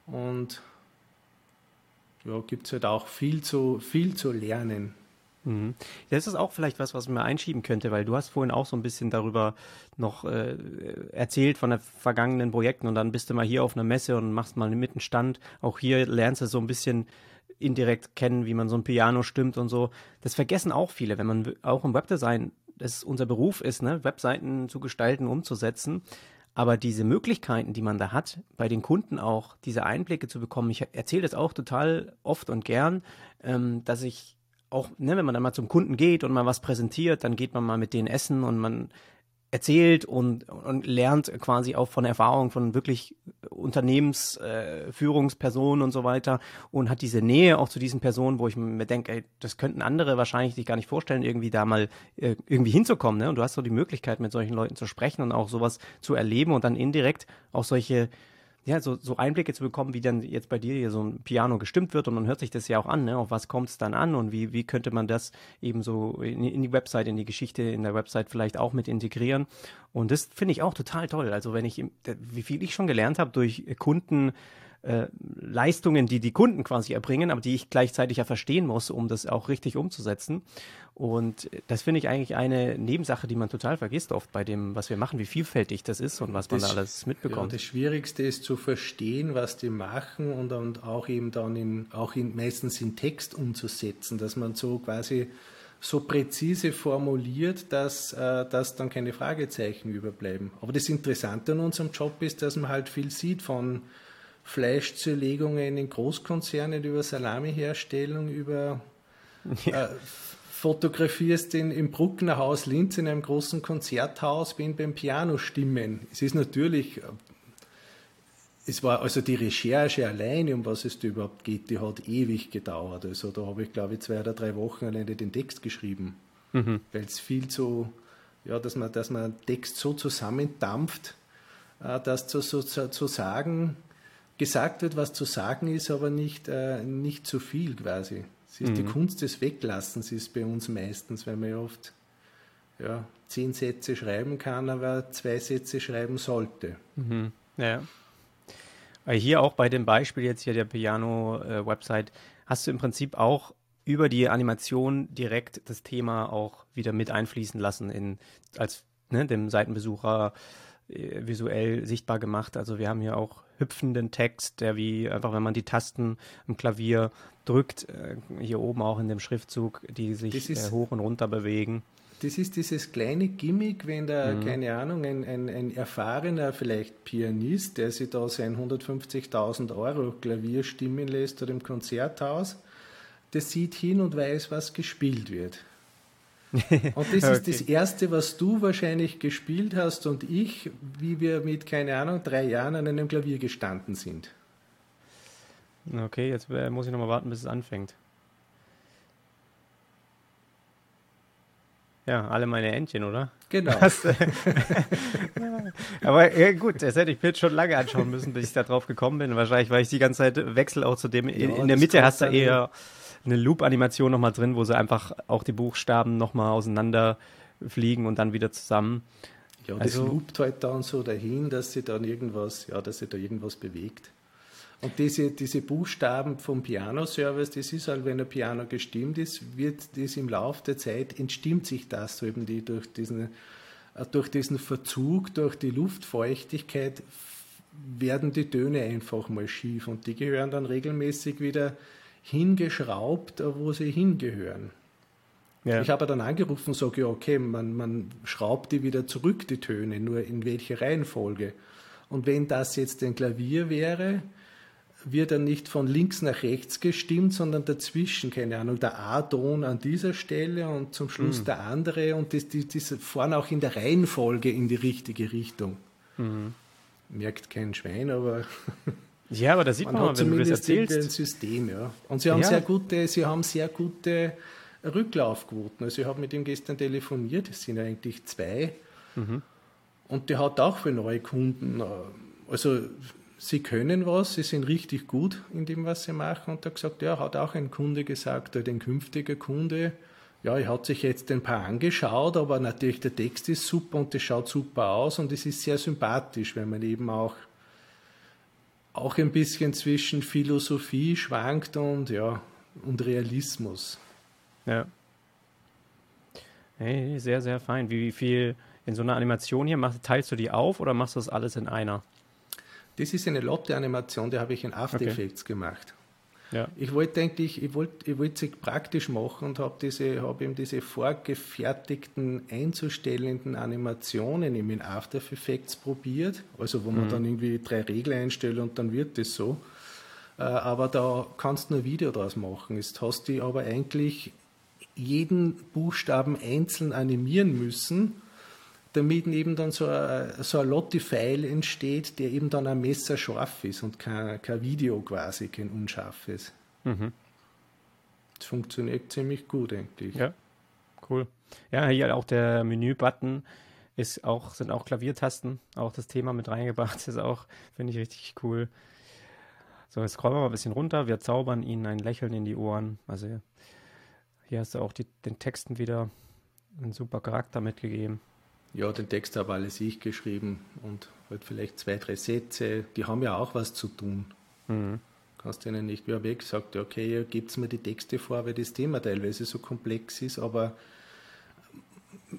und ja, gibt es halt auch viel zu, viel zu lernen. Mhm. Das ist auch vielleicht was, was man einschieben könnte, weil du hast vorhin auch so ein bisschen darüber noch äh, erzählt von den vergangenen Projekten und dann bist du mal hier auf einer Messe und machst mal einen Mittenstand. Auch hier lernst du so ein bisschen indirekt kennen, wie man so ein Piano stimmt und so. Das vergessen auch viele, wenn man auch im Webdesign, das unser Beruf ist, ne, Webseiten zu gestalten, umzusetzen. Aber diese Möglichkeiten, die man da hat, bei den Kunden auch diese Einblicke zu bekommen, ich erzähle das auch total oft und gern, ähm, dass ich auch, ne, wenn man dann mal zum Kunden geht und mal was präsentiert, dann geht man mal mit denen essen und man erzählt und, und lernt quasi auch von Erfahrungen von wirklich Unternehmensführungspersonen äh, und so weiter und hat diese Nähe auch zu diesen Personen, wo ich mir denke, ey, das könnten andere wahrscheinlich sich gar nicht vorstellen, irgendwie da mal äh, irgendwie hinzukommen. Ne? Und du hast so die Möglichkeit, mit solchen Leuten zu sprechen und auch sowas zu erleben und dann indirekt auch solche ja, so, so Einblicke zu bekommen, wie dann jetzt bei dir hier so ein Piano gestimmt wird und man hört sich das ja auch an, ne? auf was kommt es dann an und wie, wie könnte man das eben so in, in, die Website, in die Geschichte in der Website vielleicht auch mit integrieren. Und das finde ich auch total toll. Also wenn ich, wie viel ich schon gelernt habe durch Kunden, äh, Leistungen, die die Kunden quasi erbringen, aber die ich gleichzeitig ja verstehen muss, um das auch richtig umzusetzen. Und das finde ich eigentlich eine Nebensache, die man total vergisst oft bei dem, was wir machen, wie vielfältig das ist und was man das, da alles mitbekommt. Ja, das Schwierigste ist zu verstehen, was die machen und, und auch eben dann in, auch in, meistens in Text umzusetzen, dass man so quasi so präzise formuliert, dass, äh, dass dann keine Fragezeichen überbleiben. Aber das Interessante an unserem Job ist, dass man halt viel sieht von Fleischzerlegungen in Großkonzernen über Salamiherstellung, über ja. äh, fotografierst in, im Bruckner Haus Linz in einem großen Konzerthaus, bin beim Piano stimmen. Es ist natürlich, äh, es war also die Recherche alleine, um was es da überhaupt geht, die hat ewig gedauert. Also da habe ich glaube ich zwei oder drei Wochen alleine den Text geschrieben, mhm. weil es viel zu, ja, dass man, dass man Text so zusammendampft, äh, dass zu, so, zu sagen, gesagt wird, was zu sagen ist, aber nicht, äh, nicht zu viel quasi. Es ist mhm. die Kunst des Weglassens ist bei uns meistens, weil man ja oft ja, zehn Sätze schreiben kann, aber zwei Sätze schreiben sollte. Mhm. Ja. Hier auch bei dem Beispiel jetzt hier der Piano-Website hast du im Prinzip auch über die Animation direkt das Thema auch wieder mit einfließen lassen in als ne, dem Seitenbesucher äh, visuell sichtbar gemacht. Also wir haben hier auch hüpfenden Text, der wie einfach, wenn man die Tasten im Klavier drückt, äh, hier oben auch in dem Schriftzug, die sich ist, äh, hoch und runter bewegen. Das ist dieses kleine Gimmick, wenn da, mhm. keine Ahnung, ein, ein, ein, erfahrener vielleicht Pianist, der sich da sein 150.000 Euro Klavier stimmen lässt oder im Konzerthaus, der sieht hin und weiß, was gespielt wird. Und das okay. ist das Erste, was du wahrscheinlich gespielt hast und ich, wie wir mit, keine Ahnung, drei Jahren an einem Klavier gestanden sind. Okay, jetzt äh, muss ich nochmal warten, bis es anfängt. Ja, alle meine Entchen, oder? Genau. Aber ja, gut, das hätte ich Pilz schon lange anschauen müssen, bis ich da drauf gekommen bin. Wahrscheinlich, weil ich die ganze Zeit wechsle auch zu dem. In, ja, in der Mitte hast du eher eine Loop-Animation nochmal drin, wo sie einfach auch die Buchstaben nochmal auseinander fliegen und dann wieder zusammen. Ja, das also, loopt halt dann so dahin, dass sie dann irgendwas, ja, dass sie da irgendwas bewegt. Und diese, diese Buchstaben vom Piano-Service, das ist halt, wenn ein Piano gestimmt ist, wird das im Laufe der Zeit entstimmt sich das so eben die durch diesen, äh, durch diesen Verzug, durch die Luftfeuchtigkeit werden die Töne einfach mal schief und die gehören dann regelmäßig wieder hingeschraubt, wo sie hingehören. Ja. Ich habe dann angerufen und sage, ja, okay, man, man schraubt die wieder zurück, die Töne, nur in welche Reihenfolge. Und wenn das jetzt ein Klavier wäre, wird er nicht von links nach rechts gestimmt, sondern dazwischen, keine Ahnung, der A-Ton an dieser Stelle und zum Schluss mhm. der andere und das, die, die fahren auch in der Reihenfolge in die richtige Richtung. Mhm. Merkt kein Schwein, aber Ja, aber da sieht man, man hat wenn du das erzählst. ein System, ja. Und sie haben ja. sehr gute, sie haben sehr gute Rücklaufquoten. Also ich habe mit ihm gestern telefoniert, es sind eigentlich zwei. Mhm. Und der hat auch für neue Kunden, äh, also sie können was, sie sind richtig gut in dem, was sie machen. Und er hat gesagt, ja, hat auch ein Kunde gesagt, oder ein künftiger Kunde, ja, er hat sich jetzt ein paar angeschaut, aber natürlich der Text ist super und das schaut super aus und es ist sehr sympathisch, wenn man eben auch auch ein bisschen zwischen Philosophie schwankt und ja und Realismus. Ja. Hey, sehr, sehr fein. Wie, wie viel in so einer Animation hier machst, teilst du die auf oder machst du das alles in einer? Das ist eine Lotte-Animation, die habe ich in After okay. Effects gemacht. Ja. Ich wollte eigentlich, ich wollte ich wollte sie praktisch machen und habe diese, habe eben diese vorgefertigten einzustellenden Animationen eben in After Effects probiert, also wo man mhm. dann irgendwie drei Regeln einstellt und dann wird das so. Äh, aber da kannst du ein Video draus machen. Jetzt hast du aber eigentlich jeden Buchstaben einzeln animieren müssen damit eben dann so ein, so ein Lotti-File entsteht, der eben dann ein Messer scharf ist und kein, kein Video quasi, kein unscharfes. Mhm. Das funktioniert ziemlich gut eigentlich. Ja, cool. Ja, hier auch der Menü-Button ist auch, sind auch Klaviertasten, auch das Thema mit reingebracht, ist auch, finde ich richtig cool. So, jetzt scrollen wir mal ein bisschen runter. Wir zaubern ihnen ein Lächeln in die Ohren. Also hier hast du auch die, den Texten wieder einen super Charakter mitgegeben. Ja, den Text habe alles ich geschrieben und halt vielleicht zwei, drei Sätze. Die haben ja auch was zu tun. Mhm. Kannst ihnen nicht mehr weg sagt, okay, gebt mir die Texte vor, weil das Thema teilweise so komplex ist, aber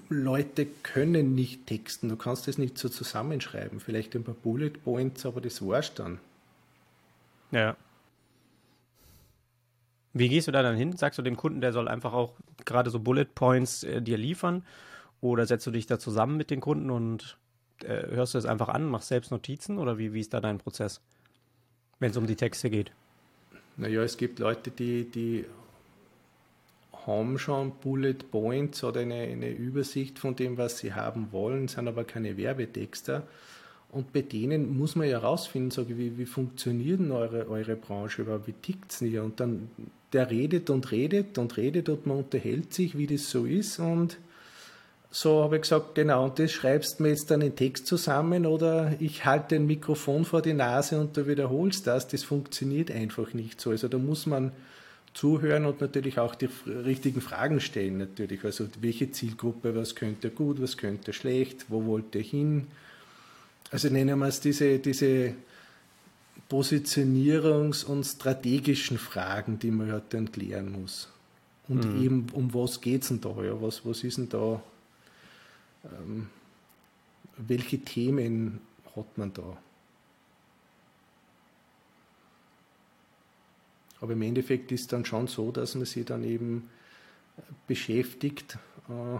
Leute können nicht texten. Du kannst das nicht so zusammenschreiben. Vielleicht ein paar Bullet Points, aber das war's dann. Ja. Wie gehst du da dann hin? Sagst du dem Kunden, der soll einfach auch gerade so Bullet Points äh, dir liefern? Oder setzt du dich da zusammen mit den Kunden und äh, hörst du es einfach an, machst selbst Notizen oder wie, wie ist da dein Prozess, wenn es um die Texte geht? Naja, es gibt Leute, die, die haben schon Bullet Points oder eine, eine Übersicht von dem, was sie haben wollen, sind aber keine Werbetexter. Und bei denen muss man ja herausfinden, wie, wie funktioniert denn eure, eure Branche überhaupt, wie tickt es denn Und dann, der redet und redet und redet und man unterhält sich, wie das so ist und so habe ich gesagt, genau, und das schreibst du mir jetzt dann in Text zusammen oder ich halte ein Mikrofon vor die Nase und du wiederholst das. Das funktioniert einfach nicht so. Also da muss man zuhören und natürlich auch die richtigen Fragen stellen natürlich. Also welche Zielgruppe, was könnte gut, was könnte schlecht, wo wollt ihr hin? Also nennen wir es diese, diese Positionierungs- und strategischen Fragen, die man halt dann klären muss. Und mhm. eben, um was geht es denn da? Ja? Was, was ist denn da ähm, welche Themen hat man da? Aber im Endeffekt ist es dann schon so, dass man sich dann eben äh, beschäftigt äh,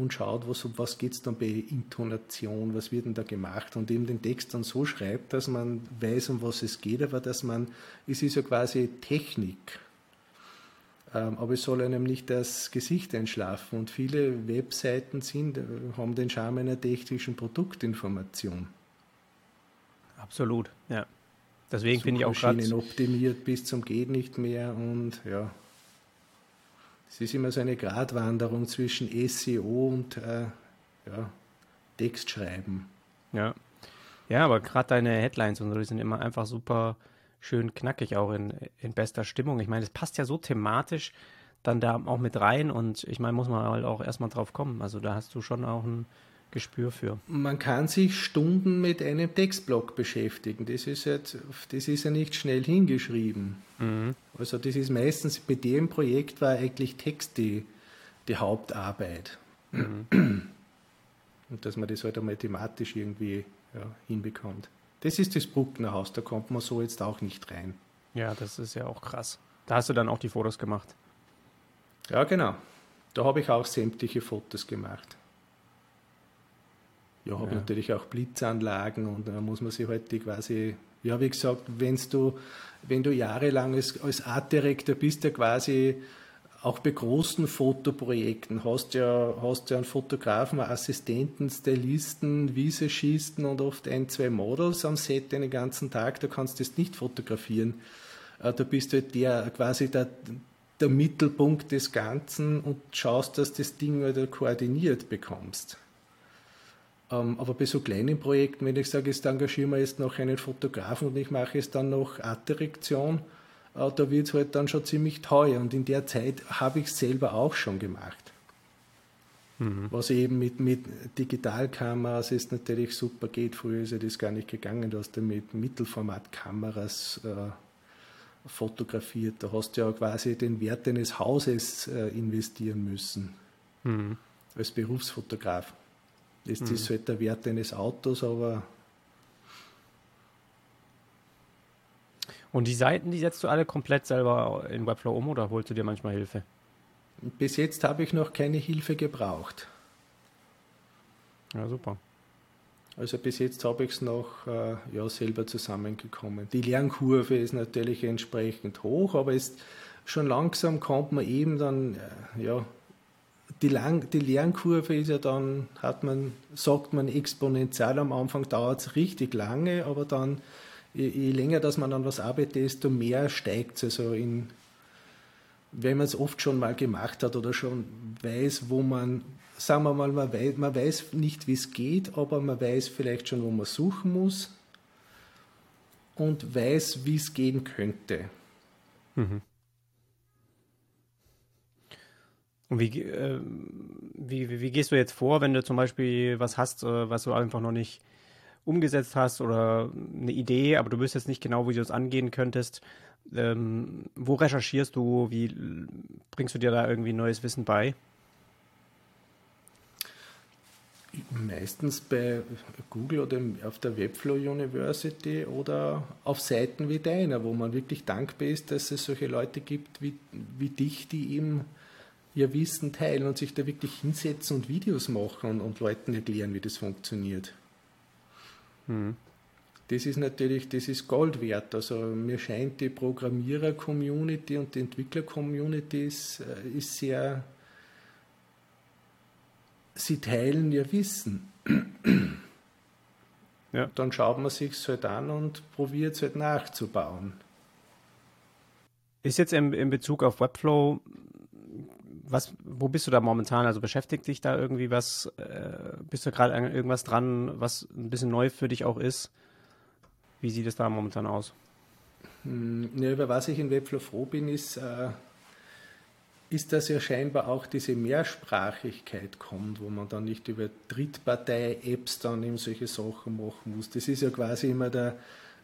und schaut, was, um was geht es dann bei Intonation, was wird denn da gemacht und eben den Text dann so schreibt, dass man weiß, um was es geht, aber dass man, es ist ja quasi Technik, ähm, aber es soll einem nicht das Gesicht einschlafen und viele Webseiten sind, äh, haben den Charme einer technischen Produktinformation. Absolut, ja. Deswegen finde ich auch gerade. optimiert bis zum geht nicht mehr und ja. Es ist immer so eine Gratwanderung zwischen SEO und äh, ja, Textschreiben. Ja. Ja, aber gerade deine Headlines und so, die sind immer einfach super schön knackig, auch in, in bester Stimmung. Ich meine, es passt ja so thematisch dann da auch mit rein und ich meine, muss man halt auch erstmal drauf kommen. Also da hast du schon auch ein Gespür für. Man kann sich Stunden mit einem Textblock beschäftigen. Das ist, jetzt, das ist ja nicht schnell hingeschrieben. Mhm. Also das ist meistens, bei dem Projekt war eigentlich Text die, die Hauptarbeit. Mhm. Und dass man das halt einmal thematisch irgendwie ja, hinbekommt. Das ist das Bruckner Haus, da kommt man so jetzt auch nicht rein. Ja, das ist ja auch krass. Da hast du dann auch die Fotos gemacht. Ja, genau. Da habe ich auch sämtliche Fotos gemacht. Ja, habe ja. natürlich auch Blitzanlagen und da muss man sich halt die quasi, ja, wie gesagt, wenn's du, wenn du jahrelang als, als Art Director bist, ja quasi auch bei großen Fotoprojekten hast ja, hast ja einen Fotografen, einen Assistenten, Stylisten, Visagisten und oft ein, zwei Models am Set den ganzen Tag, da kannst du das nicht fotografieren. Äh, da bist du halt der, quasi der, der Mittelpunkt des Ganzen und schaust, dass das Ding halt koordiniert bekommst. Ähm, aber bei so kleinen Projekten, wenn ich sage, jetzt engagieren wir jetzt noch einen Fotografen und ich mache jetzt dann noch Artdirektion, äh, da wird es halt dann schon ziemlich teuer. Und in der Zeit habe ich es selber auch schon gemacht. Mhm. Was eben mit, mit Digitalkameras ist natürlich super geht. Früher ist ja das gar nicht gegangen. Du hast ja mit Mittelformatkameras äh, fotografiert. Da hast du ja quasi den Wert deines Hauses äh, investieren müssen. Mhm. Als Berufsfotograf. Das mhm. ist halt der Wert eines Autos, aber. Und die Seiten, die setzt du alle komplett selber in Webflow um oder holst du dir manchmal Hilfe? Bis jetzt habe ich noch keine Hilfe gebraucht. Ja, super. Also bis jetzt habe ich es noch äh, ja, selber zusammengekommen. Die Lernkurve ist natürlich entsprechend hoch, aber ist, schon langsam kommt man eben dann äh, ja, die, Lang die Lernkurve ist ja dann, hat man, sagt man exponentiell, am Anfang dauert es richtig lange, aber dann, je, je, länger dass man an was arbeitet, desto mehr steigt es. Also in, wenn man es oft schon mal gemacht hat oder schon weiß, wo man, sagen wir mal, man weiß, man weiß nicht, wie es geht, aber man weiß vielleicht schon, wo man suchen muss und weiß, wie es gehen könnte. Mhm. Und wie, äh, wie, wie, wie, gehst du jetzt vor, wenn du zum Beispiel was hast, äh, was du einfach noch nicht umgesetzt hast oder eine Idee, aber du wüsstest nicht genau, wie du es angehen könntest? Ähm, wo recherchierst du? Wie bringst du dir da irgendwie neues Wissen bei? Meistens bei Google oder auf der Webflow University oder auf Seiten wie deiner, wo man wirklich dankbar ist, dass es solche Leute gibt wie, wie dich, die eben ihr Wissen teilen und sich da wirklich hinsetzen und Videos machen und, und Leuten erklären, wie das funktioniert. Mhm. Das ist natürlich, das ist Gold wert. Also mir scheint die Programmierer-Community und die Entwickler-Community ist, äh, ist sehr, sie teilen ihr Wissen. Ja. Dann schaut man sich es halt an und probiert es halt nachzubauen. Ist jetzt in, in Bezug auf Webflow was, wo bist du da momentan? Also beschäftigt dich da irgendwie was? Äh, bist du gerade an irgendwas dran, was ein bisschen neu für dich auch ist? Wie sieht es da momentan aus? Hm, ja, über was ich in Webflow froh bin, ist, äh, ist, dass ja scheinbar auch diese Mehrsprachigkeit kommt, wo man dann nicht über Drittpartei-Apps dann eben solche Sachen machen muss. Das ist ja quasi immer der,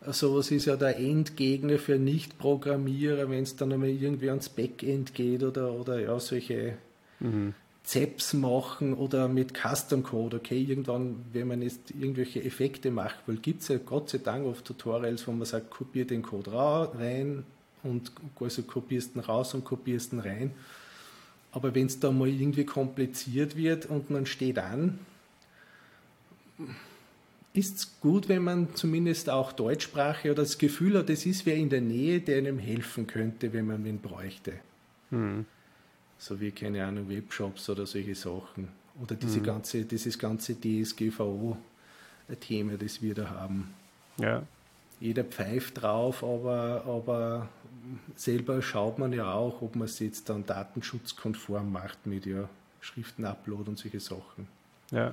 sowas ist ja der Endgegner für Nicht-Programmierer, wenn es dann einmal irgendwie ans Backend geht oder, oder ja, solche mhm. Zaps machen oder mit Custom Code. Okay, irgendwann, wenn man jetzt irgendwelche Effekte macht, weil gibt es ja Gott sei Dank oft Tutorials, wo man sagt, kopier den Code rein, und also kopierst ihn raus und kopierst ihn rein. Aber wenn es da mal irgendwie kompliziert wird und man steht an, ist es gut, wenn man zumindest auch Deutschsprache oder das Gefühl hat, es ist wer in der Nähe, der einem helfen könnte, wenn man wen bräuchte. Hm. So wie, keine Ahnung, Webshops oder solche Sachen. Oder diese hm. ganze, dieses ganze DSGVO-Thema, das wir da haben. Ja. Jeder pfeift drauf, aber, aber selber schaut man ja auch, ob man es jetzt dann datenschutzkonform macht mit ja Schriftenupload und solche Sachen. Ja.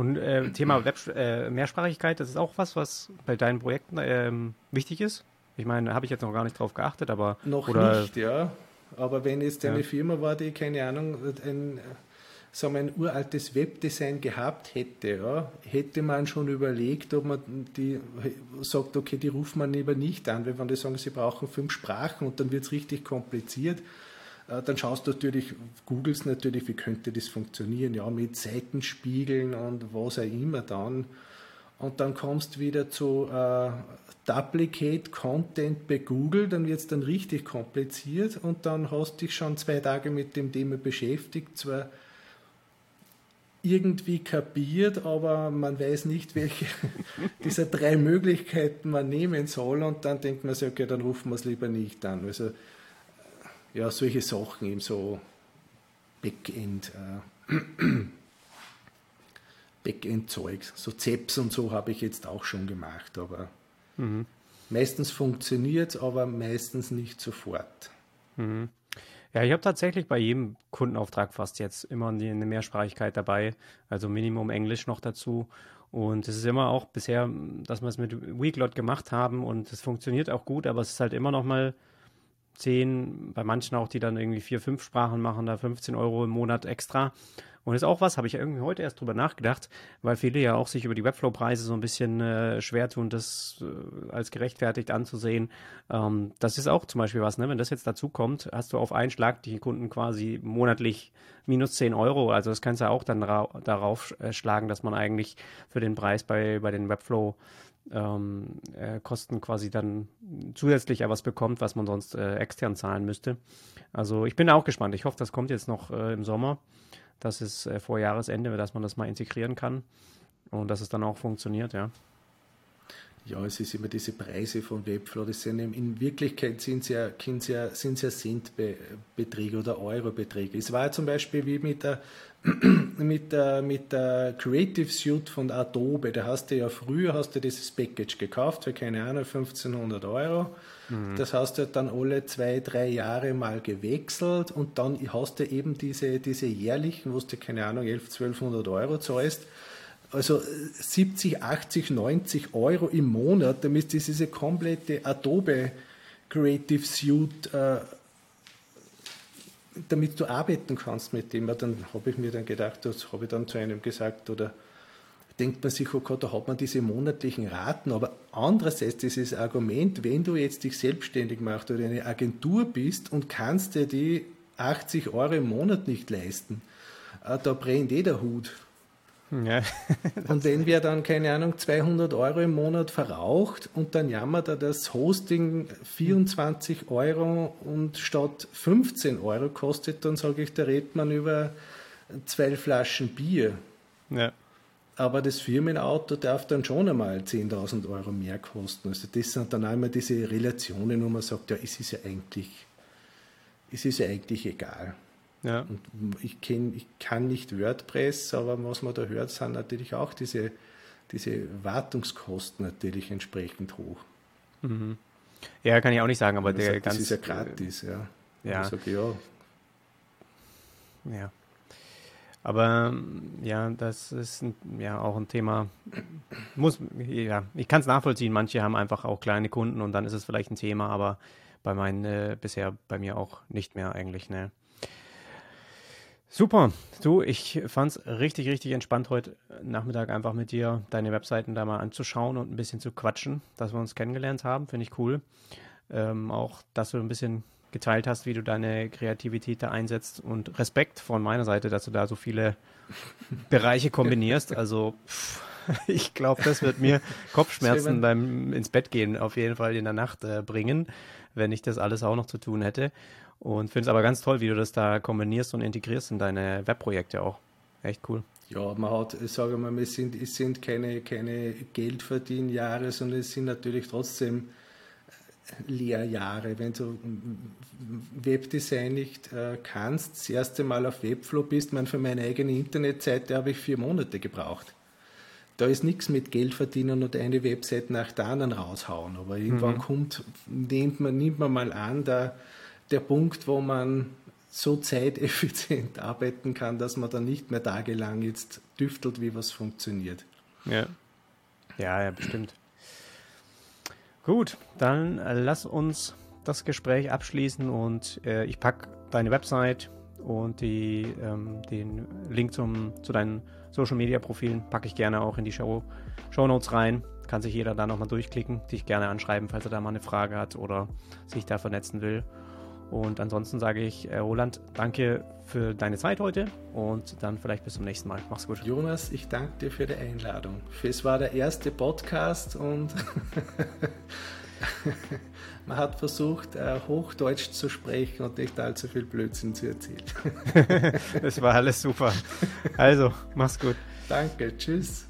Und äh, Thema Web äh, Mehrsprachigkeit, das ist auch was, was bei deinen Projekten ähm, wichtig ist? Ich meine, habe ich jetzt noch gar nicht drauf geachtet, aber. Noch oder, nicht, ja. Aber wenn jetzt eine ja. Firma war, die, keine Ahnung, ein, sagen wir, ein uraltes Webdesign gehabt hätte, ja, hätte man schon überlegt, ob man die sagt, okay, die ruft man lieber nicht an, weil wenn die sagen, sie brauchen fünf Sprachen und dann wird es richtig kompliziert dann schaust du natürlich, googelst natürlich, wie könnte das funktionieren, ja, mit Seitenspiegeln und was auch immer dann. Und dann kommst du wieder zu äh, Duplicate Content bei Google, dann wird es dann richtig kompliziert und dann hast dich schon zwei Tage mit dem Thema beschäftigt, zwar irgendwie kapiert, aber man weiß nicht, welche dieser drei Möglichkeiten man nehmen soll und dann denkt man sich, okay, dann rufen wir es lieber nicht an. Also ja, solche Sachen, eben so Backend, äh, Backend-Zeug, so Zeps und so habe ich jetzt auch schon gemacht, aber mhm. meistens funktioniert es, aber meistens nicht sofort. Mhm. Ja, ich habe tatsächlich bei jedem Kundenauftrag fast jetzt immer eine Mehrsprachigkeit dabei, also Minimum Englisch noch dazu. Und es ist immer auch bisher, dass wir es mit Weeklot gemacht haben und es funktioniert auch gut, aber es ist halt immer noch mal zehn, bei manchen auch, die dann irgendwie vier, fünf Sprachen machen, da 15 Euro im Monat extra. Und ist auch was, habe ich irgendwie heute erst drüber nachgedacht, weil viele ja auch sich über die Webflow-Preise so ein bisschen äh, schwer tun, das äh, als gerechtfertigt anzusehen. Ähm, das ist auch zum Beispiel was, ne? wenn das jetzt dazu kommt, hast du auf einen Schlag die Kunden quasi monatlich minus 10 Euro. Also das kannst du auch dann darauf äh, schlagen, dass man eigentlich für den Preis bei, bei den Webflow ähm, äh, Kosten quasi dann zusätzlich etwas bekommt, was man sonst äh, extern zahlen müsste. Also ich bin auch gespannt. Ich hoffe, das kommt jetzt noch äh, im Sommer. Das ist äh, vor Jahresende, dass man das mal integrieren kann und dass es dann auch funktioniert, ja. Ja, es ist immer diese Preise von Webflow, das sind in Wirklichkeit sind es ja, sind ja, sind ja Centbeträge oder Eurobeträge. Es war zum Beispiel wie mit der, mit der, mit der Creative Suite von Adobe, da hast du ja früher hast du dieses Package gekauft für keine Ahnung 1500 Euro. Mhm. Das hast du dann alle zwei, drei Jahre mal gewechselt und dann hast du eben diese, diese jährlichen, wo du keine Ahnung 11, 1200 Euro zahlst also 70, 80, 90 Euro im Monat, damit diese komplette Adobe Creative Suite, äh, damit du arbeiten kannst mit dem. Dann habe ich mir dann gedacht, das habe ich dann zu einem gesagt, oder denkt man sich, okay, da hat man diese monatlichen Raten, aber andererseits dieses Argument, wenn du jetzt dich selbstständig machst oder eine Agentur bist und kannst dir die 80 Euro im Monat nicht leisten, äh, da brennt eh der Hut. Ja. und wenn wir dann, keine Ahnung, 200 Euro im Monat verraucht und dann jammert er das Hosting 24 Euro und statt 15 Euro kostet, dann sage ich, da redet man über zwei Flaschen Bier. Ja. Aber das Firmenauto darf dann schon einmal 10.000 Euro mehr kosten. Also das sind dann einmal diese Relationen, wo man sagt, ja, es ist ja eigentlich, es ist ja eigentlich egal. Ja. Und ich, kenn, ich kann nicht WordPress, aber was man da hört, sind natürlich auch diese, diese Wartungskosten natürlich entsprechend hoch. Mhm. Ja, kann ich auch nicht sagen, aber der sagt, ganz. Das ist ja gratis, ja. Ja. Sage, ja. ja. Aber ja, das ist ja auch ein Thema. Muss, ja, ich kann es nachvollziehen. Manche haben einfach auch kleine Kunden und dann ist es vielleicht ein Thema, aber bei meinen äh, bisher bei mir auch nicht mehr eigentlich. Ne? Super. Du, ich fand es richtig, richtig entspannt heute Nachmittag einfach mit dir deine Webseiten da mal anzuschauen und ein bisschen zu quatschen, dass wir uns kennengelernt haben. Finde ich cool. Ähm, auch, dass du ein bisschen geteilt hast, wie du deine Kreativität da einsetzt und Respekt von meiner Seite, dass du da so viele Bereiche kombinierst. Also pff, ich glaube, das wird mir Kopfschmerzen beim ins Bett gehen auf jeden Fall in der Nacht äh, bringen, wenn ich das alles auch noch zu tun hätte. Und finde es aber ganz toll, wie du das da kombinierst und integrierst in deine Webprojekte auch. Echt cool. Ja, man hat, sage mal, es sind, es sind keine, keine Geldverdienjahre, sondern es sind natürlich trotzdem äh, Lehrjahre. Wenn du Webdesign nicht äh, kannst, das erste Mal auf Webflow bist, man für meine eigene Internetseite habe ich vier Monate gebraucht. Da ist nichts mit Geld verdienen und eine Website nach der anderen raushauen. Aber irgendwann mhm. kommt, nimmt man, nimmt man mal an, der, der Punkt, wo man so zeiteffizient arbeiten kann, dass man dann nicht mehr tagelang jetzt düftelt, wie was funktioniert. Ja, ja, ja bestimmt. Gut, dann äh, lass uns das Gespräch abschließen und äh, ich packe deine Website und die, ähm, den Link zum, zu deinen Social Media Profilen packe ich gerne auch in die Show, Show Notes rein. Kann sich jeder da nochmal durchklicken, dich gerne anschreiben, falls er da mal eine Frage hat oder sich da vernetzen will. Und ansonsten sage ich, äh, Roland, danke für deine Zeit heute und dann vielleicht bis zum nächsten Mal. Mach's gut. Jonas, ich danke dir für die Einladung. Es war der erste Podcast und man hat versucht, äh, Hochdeutsch zu sprechen und nicht allzu viel Blödsinn zu erzählen. das war alles super. Also, mach's gut. Danke, tschüss.